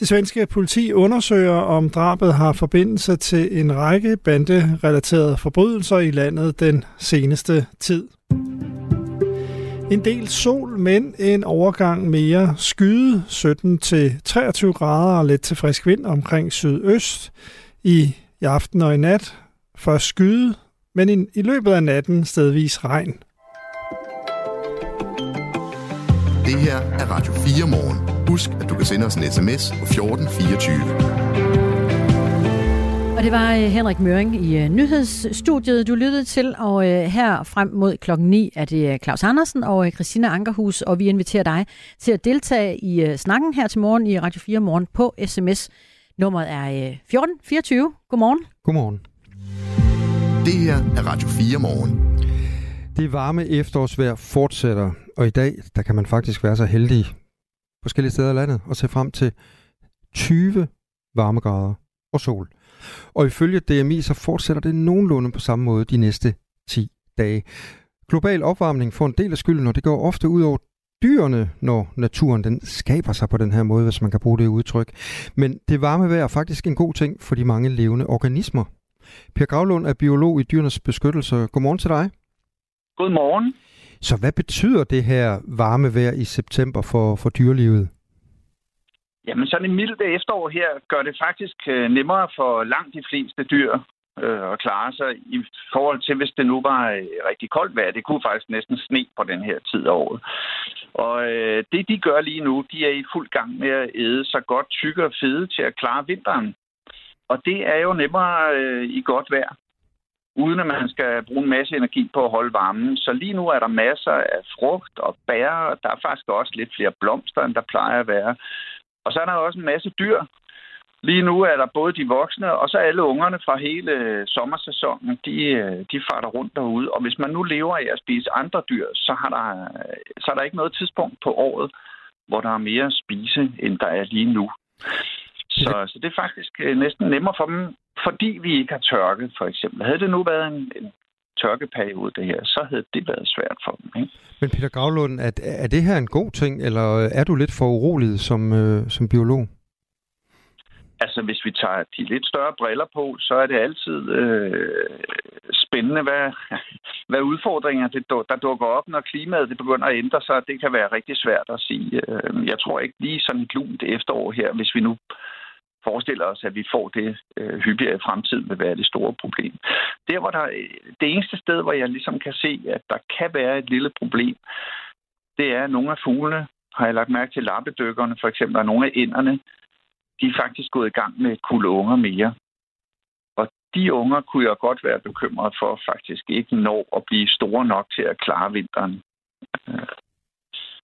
Det svenske politi undersøger, om drabet har forbindelse til en række banderelaterede forbrydelser i landet den seneste tid. En del sol, men en overgang mere skyde 17-23 grader og lidt til frisk vind omkring sydøst. I, i aften og i nat først skyde, men i, i løbet af natten stedvis regn. Det her er Radio 4 morgen. Husk, at du kan sende os en sms på 1424. Og det var øh, Henrik Møring i øh, nyhedsstudiet, du lyttede til, og øh, her frem mod klokken 9 er det Claus Andersen og Christina Ankerhus, og vi inviterer dig til at deltage i snakken her til morgen i Radio 4 Morgen på sms. Nummeret er 1424. Godmorgen. Godmorgen. Det her er Radio 4 Morgen. Det varme efterårsvejr fortsætter, og i dag der kan man faktisk være så heldig forskellige steder i landet og se frem til 20 varmegrader og sol. Og ifølge DMI så fortsætter det nogenlunde på samme måde de næste 10 dage. Global opvarmning får en del af skylden, og det går ofte ud over dyrene, når naturen den skaber sig på den her måde, hvis man kan bruge det udtryk. Men det varme vejr er faktisk en god ting for de mange levende organismer. Per Gravlund er biolog i dyrenes beskyttelse. Godmorgen til dig. Godmorgen. Så hvad betyder det her varme vejr i september for, for dyrelivet? Jamen sådan en mild efterår her gør det faktisk øh, nemmere for langt de fleste dyr øh, at klare sig i forhold til, hvis det nu var øh, rigtig koldt vejr. Det kunne faktisk næsten sne på den her tid af året. Og øh, det, de gør lige nu, de er i fuld gang med at æde så godt tykke og fede til at klare vinteren. Og det er jo nemmere øh, i godt vejr, uden at man skal bruge en masse energi på at holde varmen. Så lige nu er der masser af frugt og bær, og der er faktisk også lidt flere blomster, end der plejer at være. Og så er der også en masse dyr. Lige nu er der både de voksne, og så alle ungerne fra hele øh, sommersæsonen, de, øh, de farter rundt derude. Og hvis man nu lever af at spise andre dyr, så, har der, så er der ikke noget tidspunkt på året, hvor der er mere at spise, end der er lige nu. Så, så det er faktisk øh, næsten nemmere for dem, fordi vi ikke har tørke, for eksempel. Havde det nu været en, en tørkeperiode, det her, så havde det været svært for dem. Ikke? Men Peter Gravlund, er, er det her en god ting, eller er du lidt for urolig som, øh, som biolog? Altså, hvis vi tager de lidt større briller på, så er det altid øh, spændende, hvad, hvad udfordringer det, der dukker op, når klimaet det begynder at ændre sig. Det kan være rigtig svært at sige. Øh, jeg tror ikke lige sådan et lunt efterår her, hvis vi nu forestiller os, at vi får det øh, hyppigere i fremtiden, vil være det store problem. Der, hvor der, det eneste sted, hvor jeg ligesom kan se, at der kan være et lille problem, det er, at nogle af fuglene, har jeg lagt mærke til lappedykkerne for eksempel, og nogle af inderne, de er faktisk gået i gang med at kunne unger mere. Og de unger kunne jeg godt være bekymret for faktisk ikke nå at blive store nok til at klare vinteren.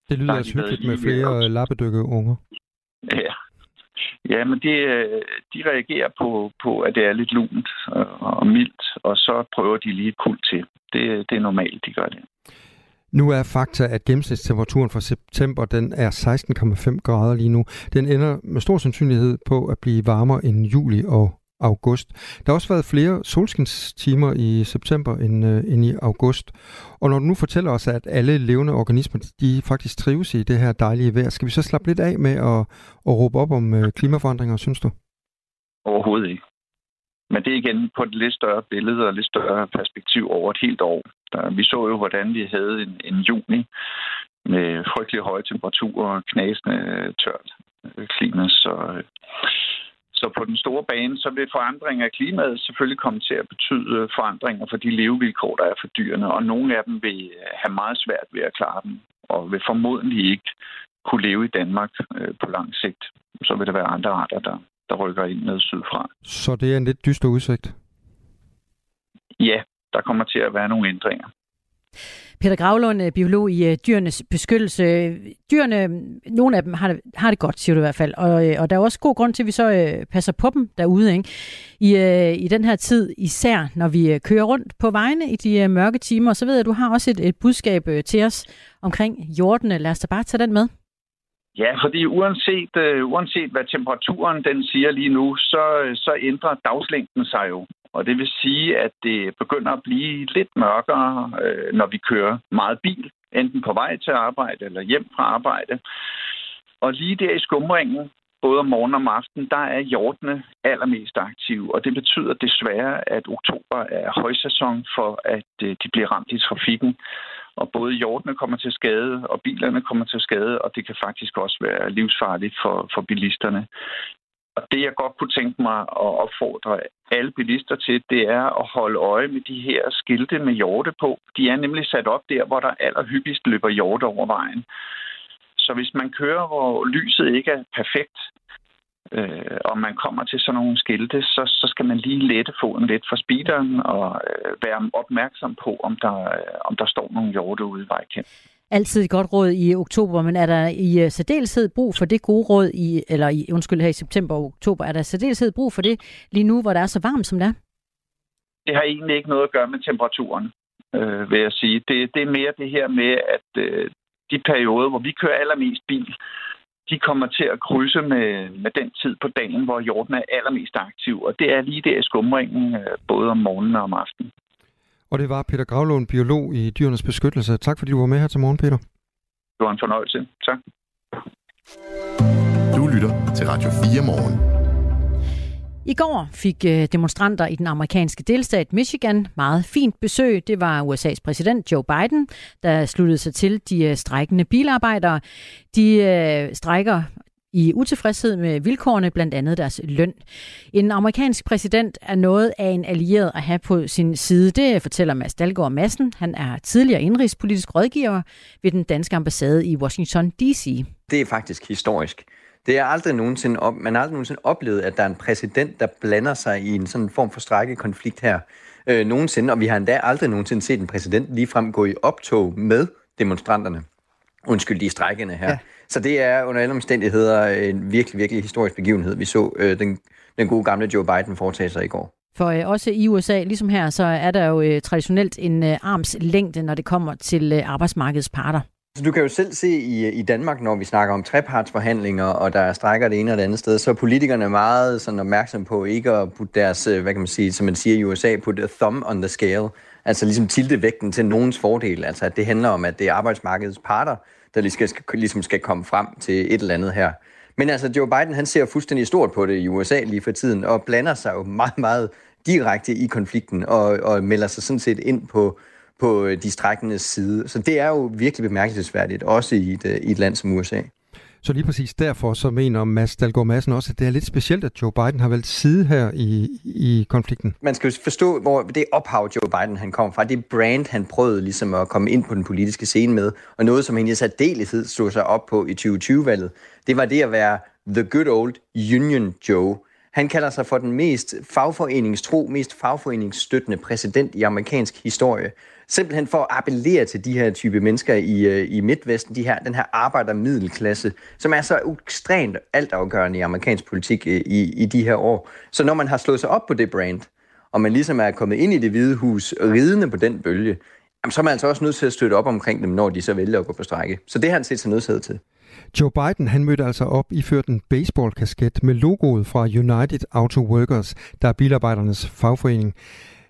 Det lyder altså hyggeligt med flere lappedykke unger. Ja, Ja, men det, øh, de reagerer på, på, at det er lidt lunt øh, og mildt, og så prøver de lige et kul til. Det, det er normalt, de gør det. Nu er fakta, at gennemsnitstemperaturen for september den er 16,5 grader lige nu. Den ender med stor sandsynlighed på at blive varmere end juli og august. Der har også været flere solskinstimer i september end, øh, end i august. Og når du nu fortæller os, at alle levende organismer de faktisk trives i det her dejlige vejr, skal vi så slappe lidt af med at, at råbe op om øh, klimaforandringer, synes du? Overhovedet ikke. Men det er igen på et lidt større billede og lidt større perspektiv over et helt år. Der, vi så jo, hvordan vi havde en, en juni med frygtelig høje temperaturer og knasende tørt øh, klima. Så, øh, så på den store bane, så vil forandring af klimaet selvfølgelig komme til at betyde forandringer for de levevilkår, der er for dyrene, og nogle af dem vil have meget svært ved at klare dem, og vil formodentlig ikke kunne leve i Danmark øh, på lang sigt. Så vil der være andre arter, der, der rykker ind med sydfra. Så det er en lidt dyster udsigt? Ja, der kommer til at være nogle ændringer. Peter Gravlund, øh, biolog i øh, dyrenes beskyttelse. Dyrene, øh, nogle af dem har det, har det godt, siger du i hvert fald. Og, og der er også god grund til, at vi så passer på dem derude. Ikke? I, I den her tid, især når vi kører rundt på vejene i de mørke timer. Så ved jeg, at du har også et, et budskab til os omkring jordene. Lad os da bare tage den med. Ja, fordi uanset, uh, uanset hvad temperaturen den siger lige nu, så, så ændrer dagslængden sig jo. Og det vil sige, at det begynder at blive lidt mørkere, øh, når vi kører meget bil, enten på vej til arbejde eller hjem fra arbejde. Og lige der i skumringen, både om morgenen og om aftenen, der er hjortene allermest aktive. Og det betyder desværre, at oktober er højsæson for, at øh, de bliver ramt i trafikken. Og både hjortene kommer til skade, og bilerne kommer til skade, og det kan faktisk også være livsfarligt for, for bilisterne. Og det, jeg godt kunne tænke mig at opfordre alle bilister til, det er at holde øje med de her skilte med hjorte på. De er nemlig sat op der, hvor der allerhyppigst løber hjorte over vejen. Så hvis man kører, hvor lyset ikke er perfekt, øh, og man kommer til sådan nogle skilte, så, så skal man lige lette foden lidt for speederen og øh, være opmærksom på, om der, øh, om der står nogle hjorte ude i vejkanten altid et godt råd i oktober, men er der i øh, særdeleshed brug for det gode råd, i, eller i, undskyld, her i september og oktober, er der særdeleshed brug for det lige nu, hvor det er så varmt, som det er? Det har egentlig ikke noget at gøre med temperaturen, øh, vil jeg sige. Det, det er mere det her med, at øh, de perioder, hvor vi kører allermest bil, de kommer til at krydse med, med den tid på dagen, hvor jorden er allermest aktiv. Og det er lige der i skumringen, øh, både om morgenen og om aftenen. Og det var Peter Gravlund, biolog i Dyrenes Beskyttelse. Tak fordi du var med her til morgen, Peter. det var en fornøjelse. Tak. Du lytter til Radio 4 morgen. I går fik øh, demonstranter i den amerikanske delstat Michigan meget fint besøg. Det var USA's præsident Joe Biden, der sluttede sig til de øh, strækkende bilarbejdere. De øh, strækker i utilfredshed med vilkårene, blandt andet deres løn. En amerikansk præsident er noget af en allieret at have på sin side. Det fortæller Mads Dalgaard Madsen. Han er tidligere indrigspolitisk rådgiver ved den danske ambassade i Washington D.C. Det er faktisk historisk. Det er aldrig nogensinde op, man har aldrig nogensinde oplevet, at der er en præsident, der blander sig i en sådan form for strækkekonflikt her øh, nogensinde, og vi har endda aldrig nogensinde set en præsident ligefrem gå i optog med demonstranterne. Undskyld, de strækkende her. Ja. Så det er under alle omstændigheder en virkelig, virkelig historisk begivenhed, vi så øh, den, den gode gamle Joe Biden foretage sig i går. For øh, også i USA, ligesom her, så er der jo øh, traditionelt en øh, arms længde, når det kommer til øh, arbejdsmarkedets parter. Så du kan jo selv se i, i Danmark, når vi snakker om trepartsforhandlinger, og der er strækker det ene og det andet sted, så er politikerne meget sådan opmærksom på ikke at putte deres, øh, hvad kan man sige, som man siger i USA, putte a thumb on the scale. Altså ligesom tilte vægten til nogens fordel. Altså at det handler om, at det er arbejdsmarkedets parter, der ligesom skal, ligesom skal komme frem til et eller andet her. Men altså Joe Biden, han ser fuldstændig stort på det i USA lige for tiden, og blander sig jo meget, meget direkte i konflikten, og, og melder sig sådan set ind på, på øh, de strækkendes side. Så det er jo virkelig bemærkelsesværdigt, også i et, øh, i et land som USA. Så lige præcis derfor så mener Mads Dalgaard Madsen også, at det er lidt specielt, at Joe Biden har valgt side her i, i konflikten. Man skal jo forstå, hvor det ophav Joe Biden han kom fra. Det brand, han prøvede ligesom at komme ind på den politiske scene med, og noget, som han i særdeleshed stod sig op på i 2020-valget, det var det at være the good old Union Joe. Han kalder sig for den mest fagforeningstro, mest fagforeningsstøttende præsident i amerikansk historie. Simpelthen for at appellere til de her type mennesker i, øh, i Midtvesten, de her, den her arbejdermiddelklasse, som er så ekstremt altafgørende i amerikansk politik øh, i, i de her år. Så når man har slået sig op på det brand, og man ligesom er kommet ind i det hvide hus, ridende på den bølge, jamen, så er man altså også nødt til at støtte op omkring dem, når de så vælger at gå på strække. Så det har han set sig nødsaget til. Joe Biden han mødte altså op i ført en baseballkasket med logoet fra United Auto Workers, der er bilarbejdernes fagforening.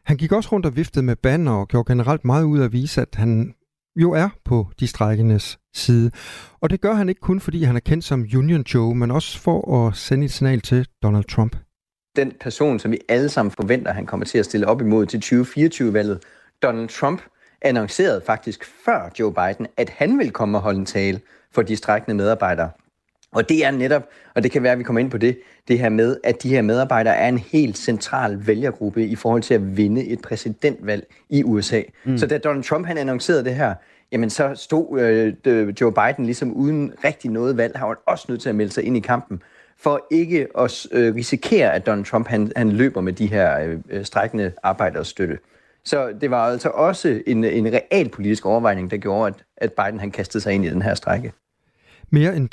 Han gik også rundt og viftede med banner og gjorde generelt meget ud af at vise, at han jo er på de strækkendes side. Og det gør han ikke kun, fordi han er kendt som Union Joe, men også for at sende et signal til Donald Trump. Den person, som vi alle sammen forventer, han kommer til at stille op imod til 2024-valget, Donald Trump, annoncerede faktisk før Joe Biden, at han vil komme og holde en tale for de strækkende medarbejdere. Og det er netop, og det kan være, at vi kommer ind på det, det her med, at de her medarbejdere er en helt central vælgergruppe i forhold til at vinde et præsidentvalg i USA. Mm. Så da Donald Trump han annoncerede det her, jamen så stod øh, Joe Biden ligesom uden rigtig noget valg, har han også nødt til at melde sig ind i kampen, for ikke at øh, risikere, at Donald Trump han, han løber med de her øh, strækkende arbejders støtte. Så det var altså også en, en real politisk overvejning, der gjorde, at, at Biden han kastede sig ind i den her strække. Mere end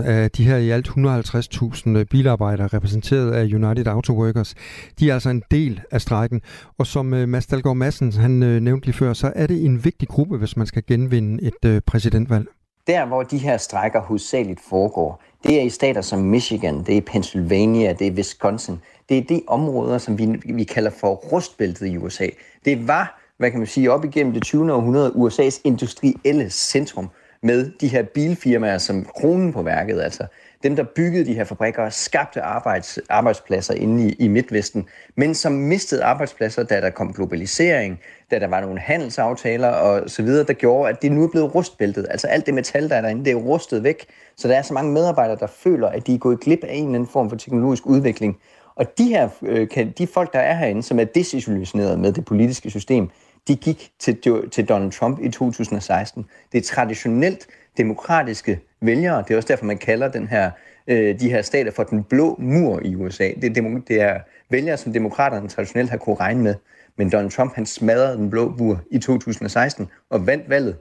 12.000 af de her i alt 150.000 øh, bilarbejdere repræsenteret af United Auto Workers, de er altså en del af strækken. Og som øh, Mads Dalgaard Madsen han øh, nævnte lige før, så er det en vigtig gruppe, hvis man skal genvinde et præsidentvalg. Der, hvor de her strækker hovedsageligt foregår, det er i stater som Michigan, det er Pennsylvania, det er Wisconsin. Det er de områder, som vi, vi kalder for rustbæltet i USA. Det var, hvad kan man sige, op igennem det 20. århundrede USA's industrielle centrum med de her bilfirmaer som kronen på værket, altså dem, der byggede de her fabrikker og skabte arbejds, arbejdspladser inde i, i Midtvesten, men som mistede arbejdspladser, da der kom globalisering, da der var nogle handelsaftaler og så videre, der gjorde, at det nu er blevet rustbæltet. Altså alt det metal, der er derinde, det er rustet væk. Så der er så mange medarbejdere, der føler, at de er gået glip af en eller anden form for teknologisk udvikling. Og de her, øh, de folk, der er herinde, som er desillusioneret med det politiske system, de gik til, til Donald Trump i 2016. Det er traditionelt demokratiske vælgere. Det er også derfor, man kalder den her, øh, de her stater for den blå mur i USA. Det er, det er vælgere, som demokraterne traditionelt har kunne regne med. Men Donald Trump han smadrede den blå mur i 2016 og vandt valget.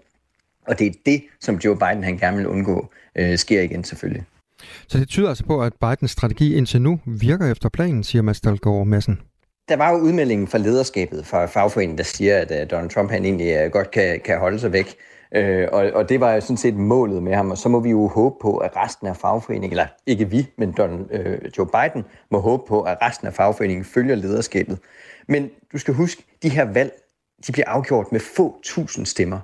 Og det er det, som Joe Biden han gerne vil undgå, øh, sker igen selvfølgelig. Så det tyder altså på, at Bidens strategi indtil nu virker efter planen, siger Mads Dahlgaard Madsen der var jo udmeldingen fra lederskabet fra fagforeningen, der siger, at uh, Donald Trump han egentlig uh, godt kan, kan holde sig væk. Øh, og, og det var jo sådan set målet med ham, og så må vi jo håbe på, at resten af fagforeningen, eller ikke vi, men Donald, øh, Joe Biden, må håbe på, at resten af fagforeningen følger lederskabet. Men du skal huske, de her valg, de bliver afgjort med få tusind stemmer.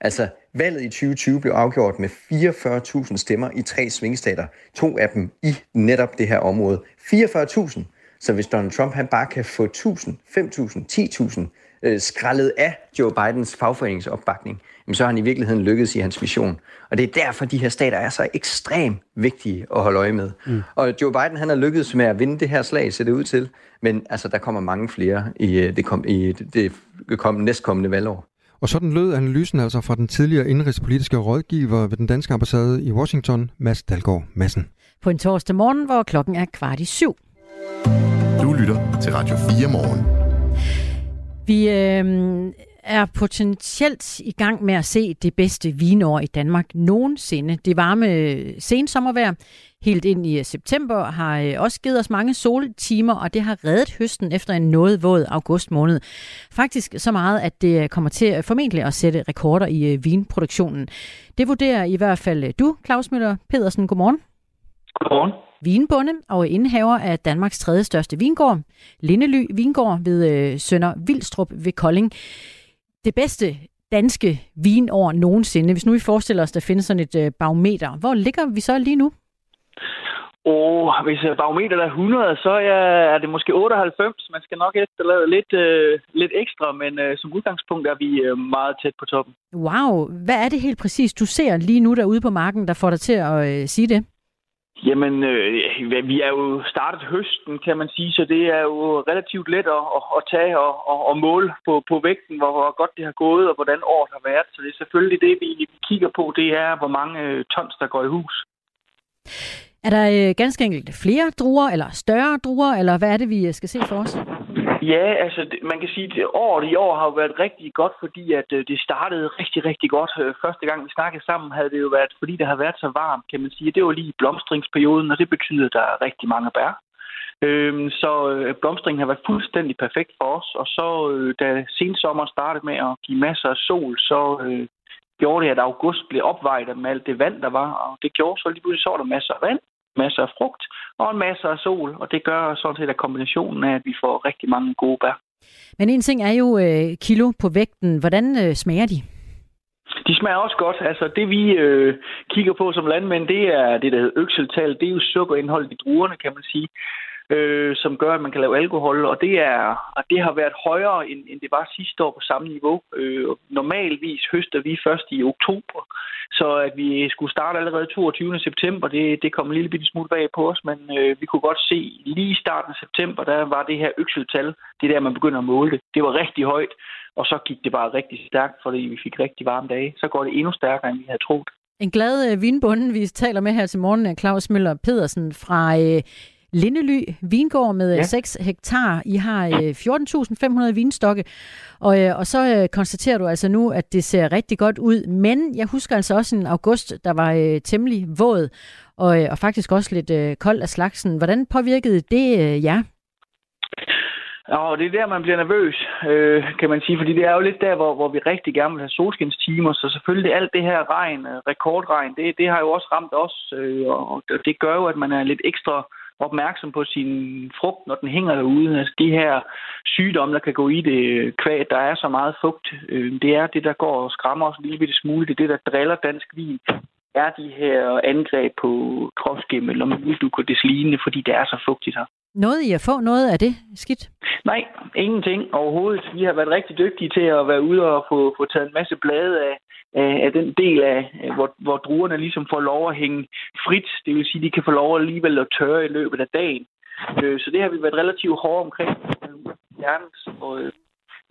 Altså, Valget i 2020 blev afgjort med 44.000 stemmer i tre svingstater. To af dem i netop det her område. 44.000. Så hvis Donald Trump han bare kan få 1.000, 5.000, 10.000 øh, skrællet af Joe Bidens fagforeningsopbakning, jamen så har han i virkeligheden lykkedes i hans mission. Og det er derfor, de her stater er så ekstremt vigtige at holde øje med. Mm. Og Joe Biden han har lykkedes med at vinde det her slag, ser det ud til. Men altså, der kommer mange flere i øh, det, kom, i det, det kom, næstkommende valgår. Og sådan lød analysen altså fra den tidligere indrigspolitiske rådgiver ved den danske ambassade i Washington, Mads Dalgaard Madsen. På en torsdag morgen, hvor klokken er kvart i syv. Du lytter til Radio 4 morgen. Vi øh, er potentielt i gang med at se det bedste vinår i Danmark nogensinde. Det varme sensommervejr helt ind i september har øh, også givet os mange soltimer, og det har reddet høsten efter en noget våd august måned. Faktisk så meget, at det kommer til formentlig at sætte rekorder i øh, vinproduktionen. Det vurderer i hvert fald du, Claus Møller Pedersen. Godmorgen. Godmorgen. Vinbonde og indehaver af Danmarks tredje største vingård, Lindely Vingård ved øh, Sønder Vildstrup ved Kolding. Det bedste danske vinår nogensinde. Hvis nu vi forestiller os, der findes sådan et øh, barometer, hvor ligger vi så lige nu? Og hvis barometeret er 100, så er det måske 98. Man skal nok efterlade lidt, øh, lidt ekstra, men øh, som udgangspunkt er vi øh, meget tæt på toppen. Wow. Hvad er det helt præcis, du ser lige nu derude på marken, der får dig til at øh, sige det? Jamen, øh, vi er jo startet høsten, kan man sige, så det er jo relativt let at, at, at tage og, og, og måle på, på vægten, hvor, hvor godt det har gået, og hvordan året har været. Så det er selvfølgelig det, vi kigger på, det er, hvor mange øh, tons, der går i hus. Er der øh, ganske enkelt flere druer, eller større druer, eller hvad er det, vi øh, skal se for os? Ja, altså man kan sige, at året i år har jo været rigtig godt, fordi at øh, det startede rigtig, rigtig godt. Øh, første gang vi snakkede sammen, havde det jo været, fordi det har været så varmt, kan man sige. Det var lige blomstringsperioden, og det betyder, at der er rigtig mange bær. Øhm, så øh, blomstringen har været fuldstændig perfekt for os, og så øh, da sensommeren startede med at give masser af sol, så øh, gjorde det, at august blev opvejet med alt det vand, der var, og det gjorde så lige pludselig, så var der masser af vand, masser af frugt og en masse af sol, og det gør sådan set, at kombinationen af, at vi får rigtig mange gode bær. Men en ting er jo øh, kilo på vægten. Hvordan øh, smager de? De smager også godt. Altså det vi øh, kigger på som landmænd, det er det, der hedder økseltal. Det er jo sukkerindholdet i druerne, kan man sige øh, som gør, at man kan lave alkohol, og det, er, og det har været højere, end, end det var sidste år på samme niveau. Øh, normalvis høster vi først i oktober, så at vi skulle starte allerede 22. september, det, det kom en lille bitte smule bag på os, men øh, vi kunne godt se lige i starten af september, der var det her økseltal, det der, man begynder at måle det. Det var rigtig højt, og så gik det bare rigtig stærkt, fordi vi fik rigtig varme dage. Så går det endnu stærkere, end vi havde troet. En glad øh, vinbunden, vi taler med her til morgen, er Claus Møller Pedersen fra øh, Lindely Vingård med ja. 6 hektar. I har 14.500 øh, vinstokke, og, øh, og så øh, konstaterer du altså nu, at det ser rigtig godt ud. Men jeg husker altså også en august, der var øh, temmelig våd, og, og faktisk også lidt øh, kold af slagsen. Hvordan påvirkede det øh, jer? Ja, det er der, man bliver nervøs, øh, kan man sige, fordi det er jo lidt der, hvor, hvor vi rigtig gerne vil have solskinstimer, så selvfølgelig alt det her regn, rekordregn, det, det har jo også ramt os, øh, og det gør jo, at man er lidt ekstra opmærksom på sin frugt, når den hænger derude. Altså de her sygdomme, der kan gå i det kvæg, der er så meget fugt, øh, det er det, der går og skræmmer os en lille bitte smule. Det er det, der driller dansk vin er de her angreb på kropsgemmel og multidukordesline, fordi det er så fugtigt her. Noget I at få noget af det skidt? Nej, ingenting overhovedet. Vi har været rigtig dygtige til at være ude og få, få taget en masse blade af, af, af den del af, hvor, hvor druerne ligesom får lov at hænge frit. Det vil sige, at de kan få lov alligevel at tørre i løbet af dagen. Øh, så det har vi været relativt hårde omkring. Øh, og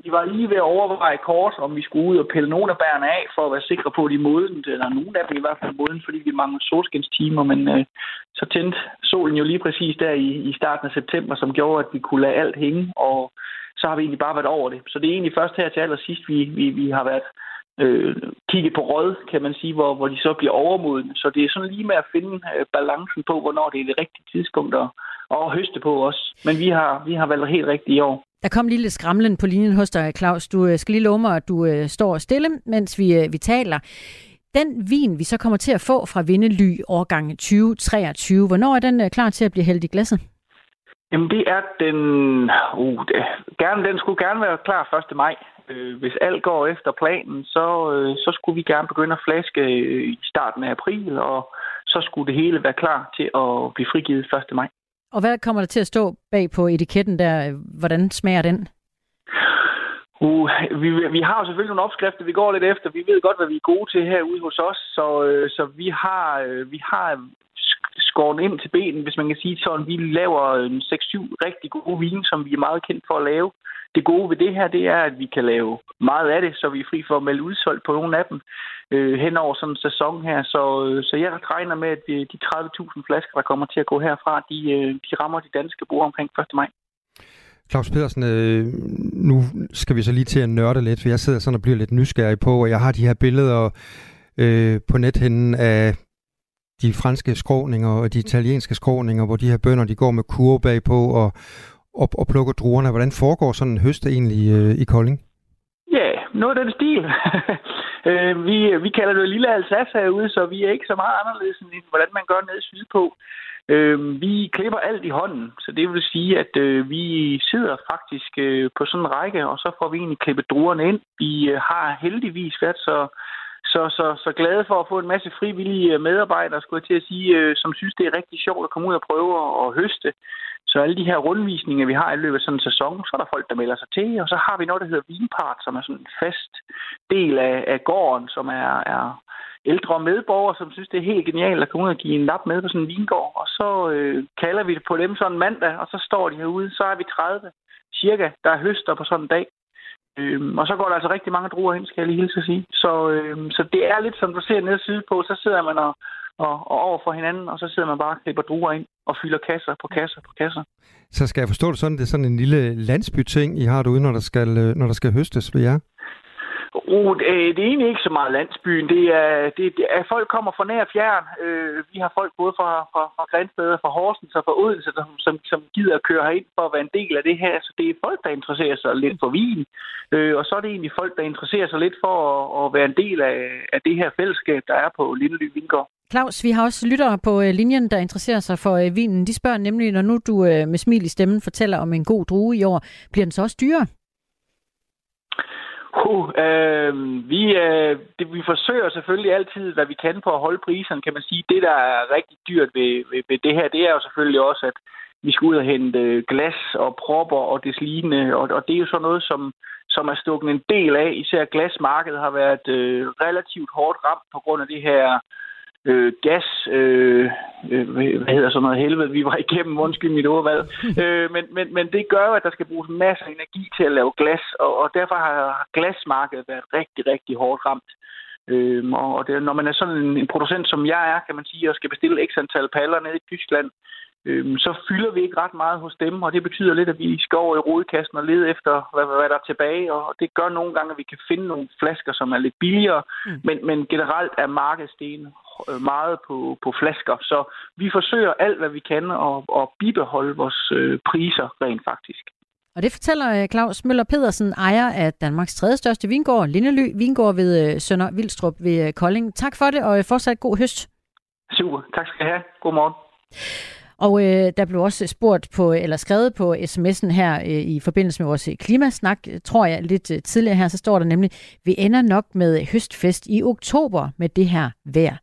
vi var lige ved at overveje kort, om vi skulle ud og pille nogle af bærene af, for at være sikre på, at de modent, eller nogen af dem i hvert fald moden, fordi vi mangler solskinstimer, men øh, så tændte solen jo lige præcis der i, i starten af september, som gjorde, at vi kunne lade alt hænge, og så har vi egentlig bare været over det. Så det er egentlig først her til allersidst, vi, vi, vi har været øh, kigget på råd, kan man sige, hvor, hvor de så bliver overmodne. Så det er sådan lige med at finde øh, balancen på, hvornår det er det rigtige tidspunkt at, at høste på os. Men vi har, vi har valgt helt rigtigt i år. Der kom lige lidt skramlen på linjen hos dig, Claus. Du øh, skal lige love mig, at du øh, står stille, mens vi, øh, vi taler. Den vin, vi så kommer til at få fra Vindely årgang 2023, hvornår er den øh, klar til at blive hældt i glasset? Jamen det er den... Uh, det, gerne, den skulle gerne være klar 1. maj. Øh, hvis alt går efter planen, så, øh, så skulle vi gerne begynde at flaske øh, i starten af april, og så skulle det hele være klar til at blive frigivet 1. maj. Og hvad kommer der til at stå bag på etiketten der? Hvordan smager den? Uh, vi, vi har jo selvfølgelig nogle opskrifter, vi går lidt efter. Vi ved godt, hvad vi er gode til herude hos os, så, øh, så vi har, øh, vi har skåret ind til benen, hvis man kan sige sådan. Vi laver øh, en 6-7 rigtig gode vine, som vi er meget kendt for at lave. Det gode ved det her, det er, at vi kan lave meget af det, så vi er fri for at melde udsolgt på nogle af dem øh, hen over sådan en sæson her. Så, øh, så jeg regner med, at øh, de 30.000 flasker, der kommer til at gå herfra, de, øh, de rammer de danske brugere omkring 1. maj. Claus Pedersen, øh, nu skal vi så lige til at nørde lidt, for jeg sidder sådan og bliver lidt nysgerrig på, og jeg har de her billeder øh, på nethinden af de franske skråninger og de italienske skråninger, hvor de her bønder, de går med kurve bagpå og, og, og plukker druerne. Hvordan foregår sådan en høst egentlig øh, i Kolding? Ja, noget af den stil. øh, vi, vi kalder det lille Alsace herude, så vi er ikke så meget anderledes end hvordan man gør nede sydpå. Øh, vi klipper alt i hånden, så det vil sige, at øh, vi sidder faktisk øh, på sådan en række, og så får vi egentlig klippet druerne ind. Vi øh, har heldigvis været så, så, så, så glade for at få en masse frivillige øh, medarbejdere, skulle jeg til at sige, øh, som synes, det er rigtig sjovt at komme ud og prøve at, høste. Så alle de her rundvisninger, vi har i løbet af sådan en sæson, så er der folk, der melder sig til, og så har vi noget, der hedder vinpart, som er sådan en fast del af, af gården, som er, er ældre medborgere, som synes, det er helt genialt at komme ud og give en lap med på sådan en vingård. Og så øh, kalder vi det på dem sådan mandag, og så står de herude. Så er vi 30 cirka, der høster på sådan en dag. Øhm, og så går der altså rigtig mange druer ind, skal jeg lige hilse at sige. Så, øhm, så det er lidt som du ser nede side på, så sidder man og, og, og over for hinanden, og så sidder man bare og klipper druer ind og fylder kasser på kasser på kasser. Så skal jeg forstå det sådan, det er sådan en lille landsbyting, I har derude, når der skal, øh, når der skal høstes ved jer? Uh, øh, det er egentlig ikke så meget landsbyen. Det er, det, det er folk kommer fra nær fjern. Øh, vi har folk både fra, fra, fra Grænsted og fra Horsens og fra Odense, som, som, som gider at køre herind for at være en del af det her. Så det er folk, der interesserer sig lidt for vin. Øh, og så er det egentlig folk, der interesserer sig lidt for at, at være en del af, af det her fællesskab, der er på Lindely Vingård. Claus, vi har også lyttere på øh, linjen, der interesserer sig for øh, vinen. De spørger nemlig, når nu du med smil i stemmen fortæller om en god drue i år, bliver den så også dyrere? Uh, øh, vi, øh, det, vi forsøger selvfølgelig altid, hvad vi kan på at holde priserne, kan man sige. Det, der er rigtig dyrt ved, ved, ved det her, det er jo selvfølgelig også, at vi skal ud og hente glas og propper og det lignende, og, og det er jo sådan noget, som, som er stukket en del af. Især glasmarkedet har været øh, relativt hårdt ramt på grund af det her øh, gas, øh, øh, hvad hedder sådan noget helvede, vi var igennem, undskyld mit ordvalg. øh, men, men, men det gør jo, at der skal bruges masser af energi til at lave glas, og, og derfor har glasmarkedet været rigtig, rigtig hårdt ramt. Øhm, og det, når man er sådan en, en producent, som jeg er, kan man sige, og skal bestille x antal paller ned i Tyskland, øhm, så fylder vi ikke ret meget hos dem, og det betyder lidt, at vi skal over i rodekassen og lede efter, hvad, hvad der er tilbage, og det gør nogle gange, at vi kan finde nogle flasker, som er lidt billigere, mm. men, men generelt er markedsdelen øh, meget på, på flasker, så vi forsøger alt, hvad vi kan, at, at bibeholde vores øh, priser rent faktisk. Og det fortæller øh, Claus Møller Pedersen, ejer af Danmarks tredje største vingård, Lindely Vingård ved Sønder Vildstrup ved Kolding. Tak for det, og fortsat god høst. Super, tak skal I have. God morgen. Og øh, der blev også spurgt på, eller skrevet på sms'en her øh, i forbindelse med vores klimasnak, tror jeg lidt øh, tidligere her, så står der nemlig, vi ender nok med høstfest i oktober med det her vejr.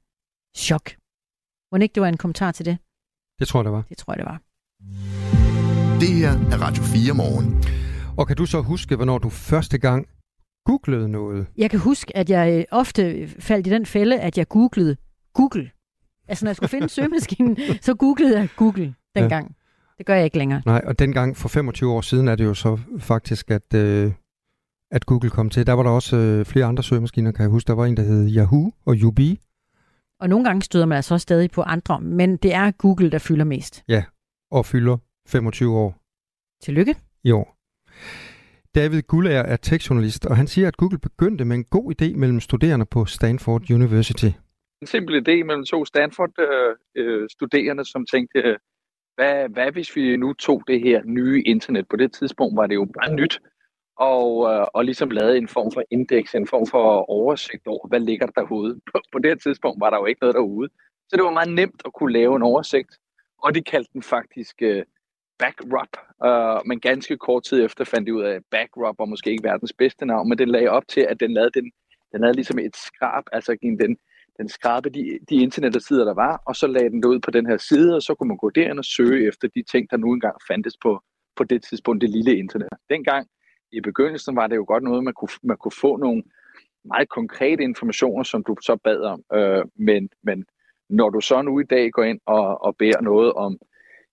Chok. Må ikke det var en kommentar til det? Det tror jeg, det var. Det tror jeg, det var. Det her er Radio 4 morgen. Og kan du så huske, hvornår du første gang googlede noget? Jeg kan huske, at jeg øh, ofte faldt i den fælde, at jeg googlede Google. Altså, når jeg skulle finde søgemaskinen, så googlede jeg Google dengang. Ja. Det gør jeg ikke længere. Nej, og dengang for 25 år siden er det jo så faktisk, at, øh, at Google kom til. Der var der også øh, flere andre søgemaskiner, kan jeg huske. Der var en, der hed Yahoo og Yubi. Og nogle gange støder man altså stadig på andre, men det er Google, der fylder mest. Ja, og fylder 25 år. Tillykke. I år. David Gullager er tekstjournalist, og han siger, at Google begyndte med en god idé mellem studerende på Stanford University en simpel idé mellem to Stanford-studerende, øh, som tænkte, hvad, hvad hvis vi nu tog det her nye internet? På det tidspunkt var det jo bare nyt, og, øh, og ligesom lavede en form for indeks, en form for oversigt over, hvad ligger der derude. På, på det tidspunkt var der jo ikke noget derude. Så det var meget nemt at kunne lave en oversigt, og de kaldte den faktisk øh, BackRub, Øh, men ganske kort tid efter fandt de ud af, at BackRub var måske ikke verdens bedste navn, men det lagde op til, at den lavede, den, den lavede ligesom et skrab, altså den, den skrabe de, de internetsider, der var, og så lagde den det ud på den her side, og så kunne man gå derind og søge efter de ting, der nu engang fandtes på, på det tidspunkt, det lille internet. Dengang i begyndelsen var det jo godt noget, man kunne, man kunne få nogle meget konkrete informationer, som du så bad om. Øh, men, men når du så nu i dag går ind og, og beder noget om,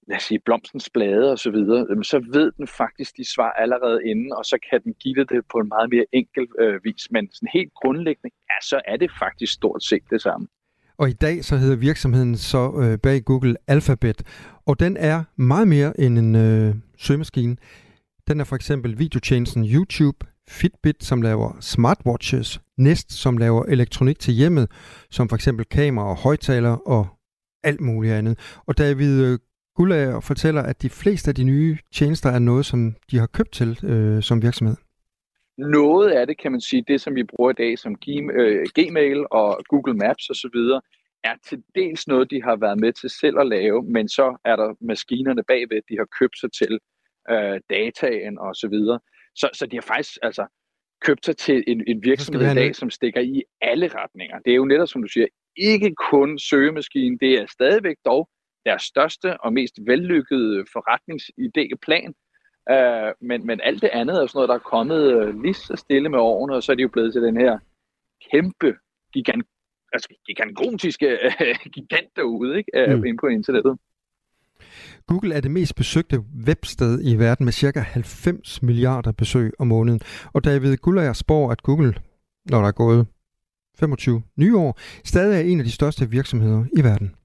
lad os sige, blomstens blade og så videre, så ved den faktisk de svar allerede inden, og så kan den give det på en meget mere enkel øh, vis. Men sådan helt grundlæggende, ja, så er det faktisk stort set det samme. Og i dag så hedder virksomheden så øh, bag Google Alphabet, og den er meget mere end en øh, søgemaskine. Den er for eksempel videotjenesten YouTube, Fitbit, som laver smartwatches, Nest, som laver elektronik til hjemmet, som for eksempel kameraer, og højtaler og alt muligt andet. Og David øh, Gullager fortæller, at de fleste af de nye tjenester er noget, som de har købt til øh, som virksomhed. Noget af det, kan man sige, det som vi bruger i dag som øh, Gmail og Google Maps osv., er til dels noget, de har været med til selv at lave, men så er der maskinerne bagved, de har købt sig til øh, dataen og så videre. Så, så de har faktisk altså, købt sig til en, en virksomhed i dag, som stikker i alle retninger. Det er jo netop, som du siger, ikke kun søgemaskinen, det er stadigvæk dog deres største og mest vellykkede forretningsidé-plan. Uh, men, men alt det andet er sådan noget, der er kommet uh, lige så stille med årene, og så er de jo blevet til den her kæmpe, gigant, altså gigantiske uh, gigant derude, ikke? Uh, mm. inde på internettet. Google er det mest besøgte websted i verden med ca. 90 milliarder besøg om måneden. Og David Gullager spår, at Google, når der er gået 25 nye år, stadig er en af de største virksomheder i verden.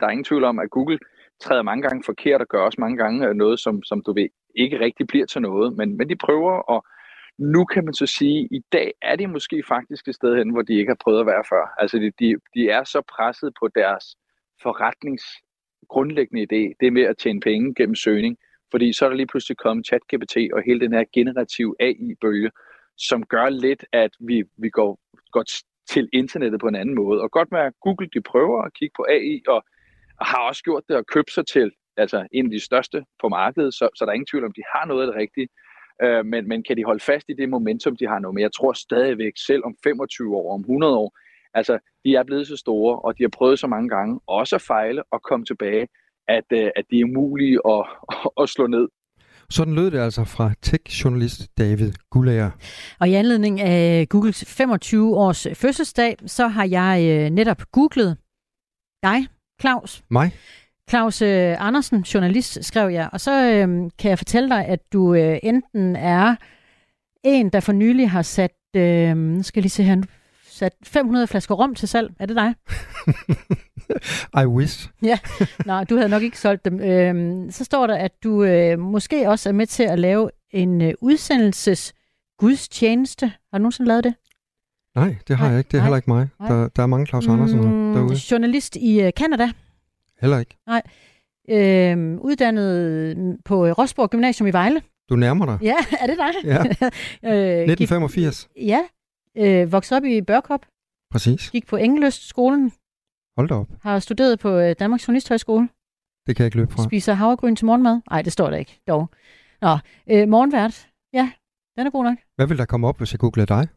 Der er ingen tvivl om, at Google træder mange gange forkert og gør også mange gange øh, noget, som, som du ved, ikke rigtig bliver til noget. Men, men de prøver, og nu kan man så sige, at i dag er de måske faktisk et sted hen, hvor de ikke har prøvet at være før. Altså de, de, de er så presset på deres forretnings grundlæggende idé, det er med at tjene penge gennem søgning. Fordi så er der lige pludselig kommet ChatGPT og hele den her generative AI-bølge, som gør lidt, at vi, vi går, går til internettet på en anden måde. Og godt med at Google, de prøver at kigge på AI, og, og har også gjort det og købt sig til altså en af de største på markedet, så, så der er ingen tvivl om, de har noget af det rigtige. Øh, men, men kan de holde fast i det momentum, de har nu? Men jeg tror stadigvæk, selv om 25 år, om 100 år, Altså, de er blevet så store, og de har prøvet så mange gange også at fejle og komme tilbage, at, øh, at det er umuligt at, at slå ned. Sådan lød det altså fra tech-journalist David Gullager. Og i anledning af Googles 25 års fødselsdag, så har jeg øh, netop googlet dig, Claus. Mig? Claus øh, Andersen, journalist, skrev jeg. Og så øh, kan jeg fortælle dig, at du øh, enten er en, der for nylig har sat, øh, nu skal jeg lige se her, sat 500 flasker rom til salg. Er det dig? I wish. ja, nej, du havde nok ikke solgt dem. Øhm, så står der, at du øh, måske også er med til at lave en øh, udsendelses gudstjeneste. Har du nogensinde lavet det? Nej, det har nej, jeg ikke. Det er nej, heller ikke mig. Der, der er mange Claus Andersen mm, derude. Journalist i øh, Canada. Heller ikke. Nej. Øhm, uddannet på Rosborg Gymnasium i Vejle. Du nærmer dig. Ja, er det dig? Ja. øh, 1985. Gik, ja, Øh, voksede op i Børkop. Præcis. Gik på Engeløst skolen. Hold da op. Har studeret på øh, Danmarks Journalisthøjskole. Det kan jeg ikke løbe fra. Spiser havregryn til morgenmad. Nej, det står der ikke, dog. Nå, øh, morgenvært. Ja, den er god nok. Hvad vil der komme op, hvis jeg googler dig?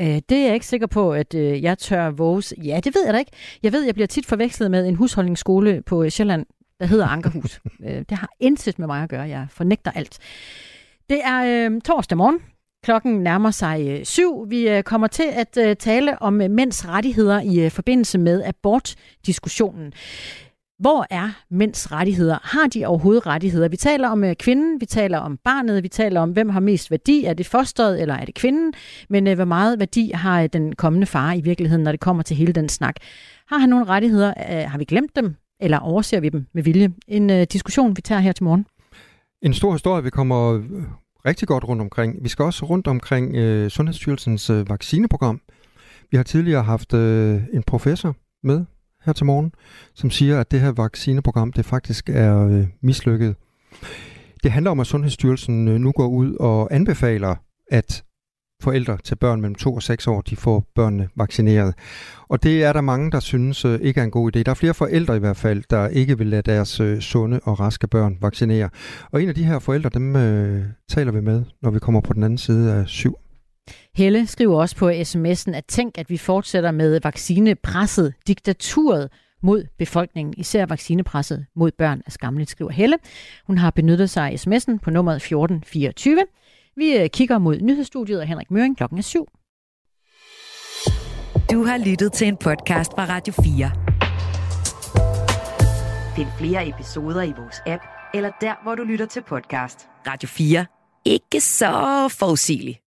Øh, det er jeg ikke sikker på, at øh, jeg tør våge. Ja, det ved jeg da ikke. Jeg ved, jeg bliver tit forvekslet med en husholdningsskole på øh, Sjælland, der hedder Ankerhus. øh, det har intet med mig at gøre. Jeg fornægter alt. Det er øh, torsdag morgen. Klokken nærmer sig øh, syv. Vi øh, kommer til at øh, tale om mænds rettigheder i forbindelse med abortdiskussionen. Hvor er mænds rettigheder? Har de overhovedet rettigheder? Vi taler om kvinden, vi taler om barnet, vi taler om, hvem har mest værdi. Er det fosteret, eller er det kvinden? Men hvor meget værdi har den kommende far i virkeligheden, når det kommer til hele den snak? Har han nogle rettigheder? Har vi glemt dem? Eller overser vi dem med vilje? En diskussion, vi tager her til morgen. En stor historie, vi kommer rigtig godt rundt omkring. Vi skal også rundt omkring øh, Sundhedsstyrelsens øh, vaccineprogram. Vi har tidligere haft øh, en professor med her til morgen, som siger, at det her vaccineprogram, det faktisk er øh, mislykket. Det handler om, at Sundhedsstyrelsen øh, nu går ud og anbefaler, at forældre til børn mellem 2 og 6 år, de får børnene vaccineret. Og det er der mange, der synes øh, ikke er en god idé. Der er flere forældre i hvert fald, der ikke vil lade deres øh, sunde og raske børn vaccinere. Og en af de her forældre, dem øh, taler vi med, når vi kommer på den anden side af syv. Helle skriver også på sms'en, at tænk, at vi fortsætter med vaccinepresset, diktaturet mod befolkningen, især vaccinepresset mod børn er skamligt, skriver Helle. Hun har benyttet sig af sms'en på nummeret 1424. Vi øh, kigger mod nyhedsstudiet af Henrik Møring klokken er syv. Du har lyttet til en podcast fra Radio 4. Find flere episoder i vores app, eller der, hvor du lytter til podcast. Radio 4. Ikke så forudsigeligt.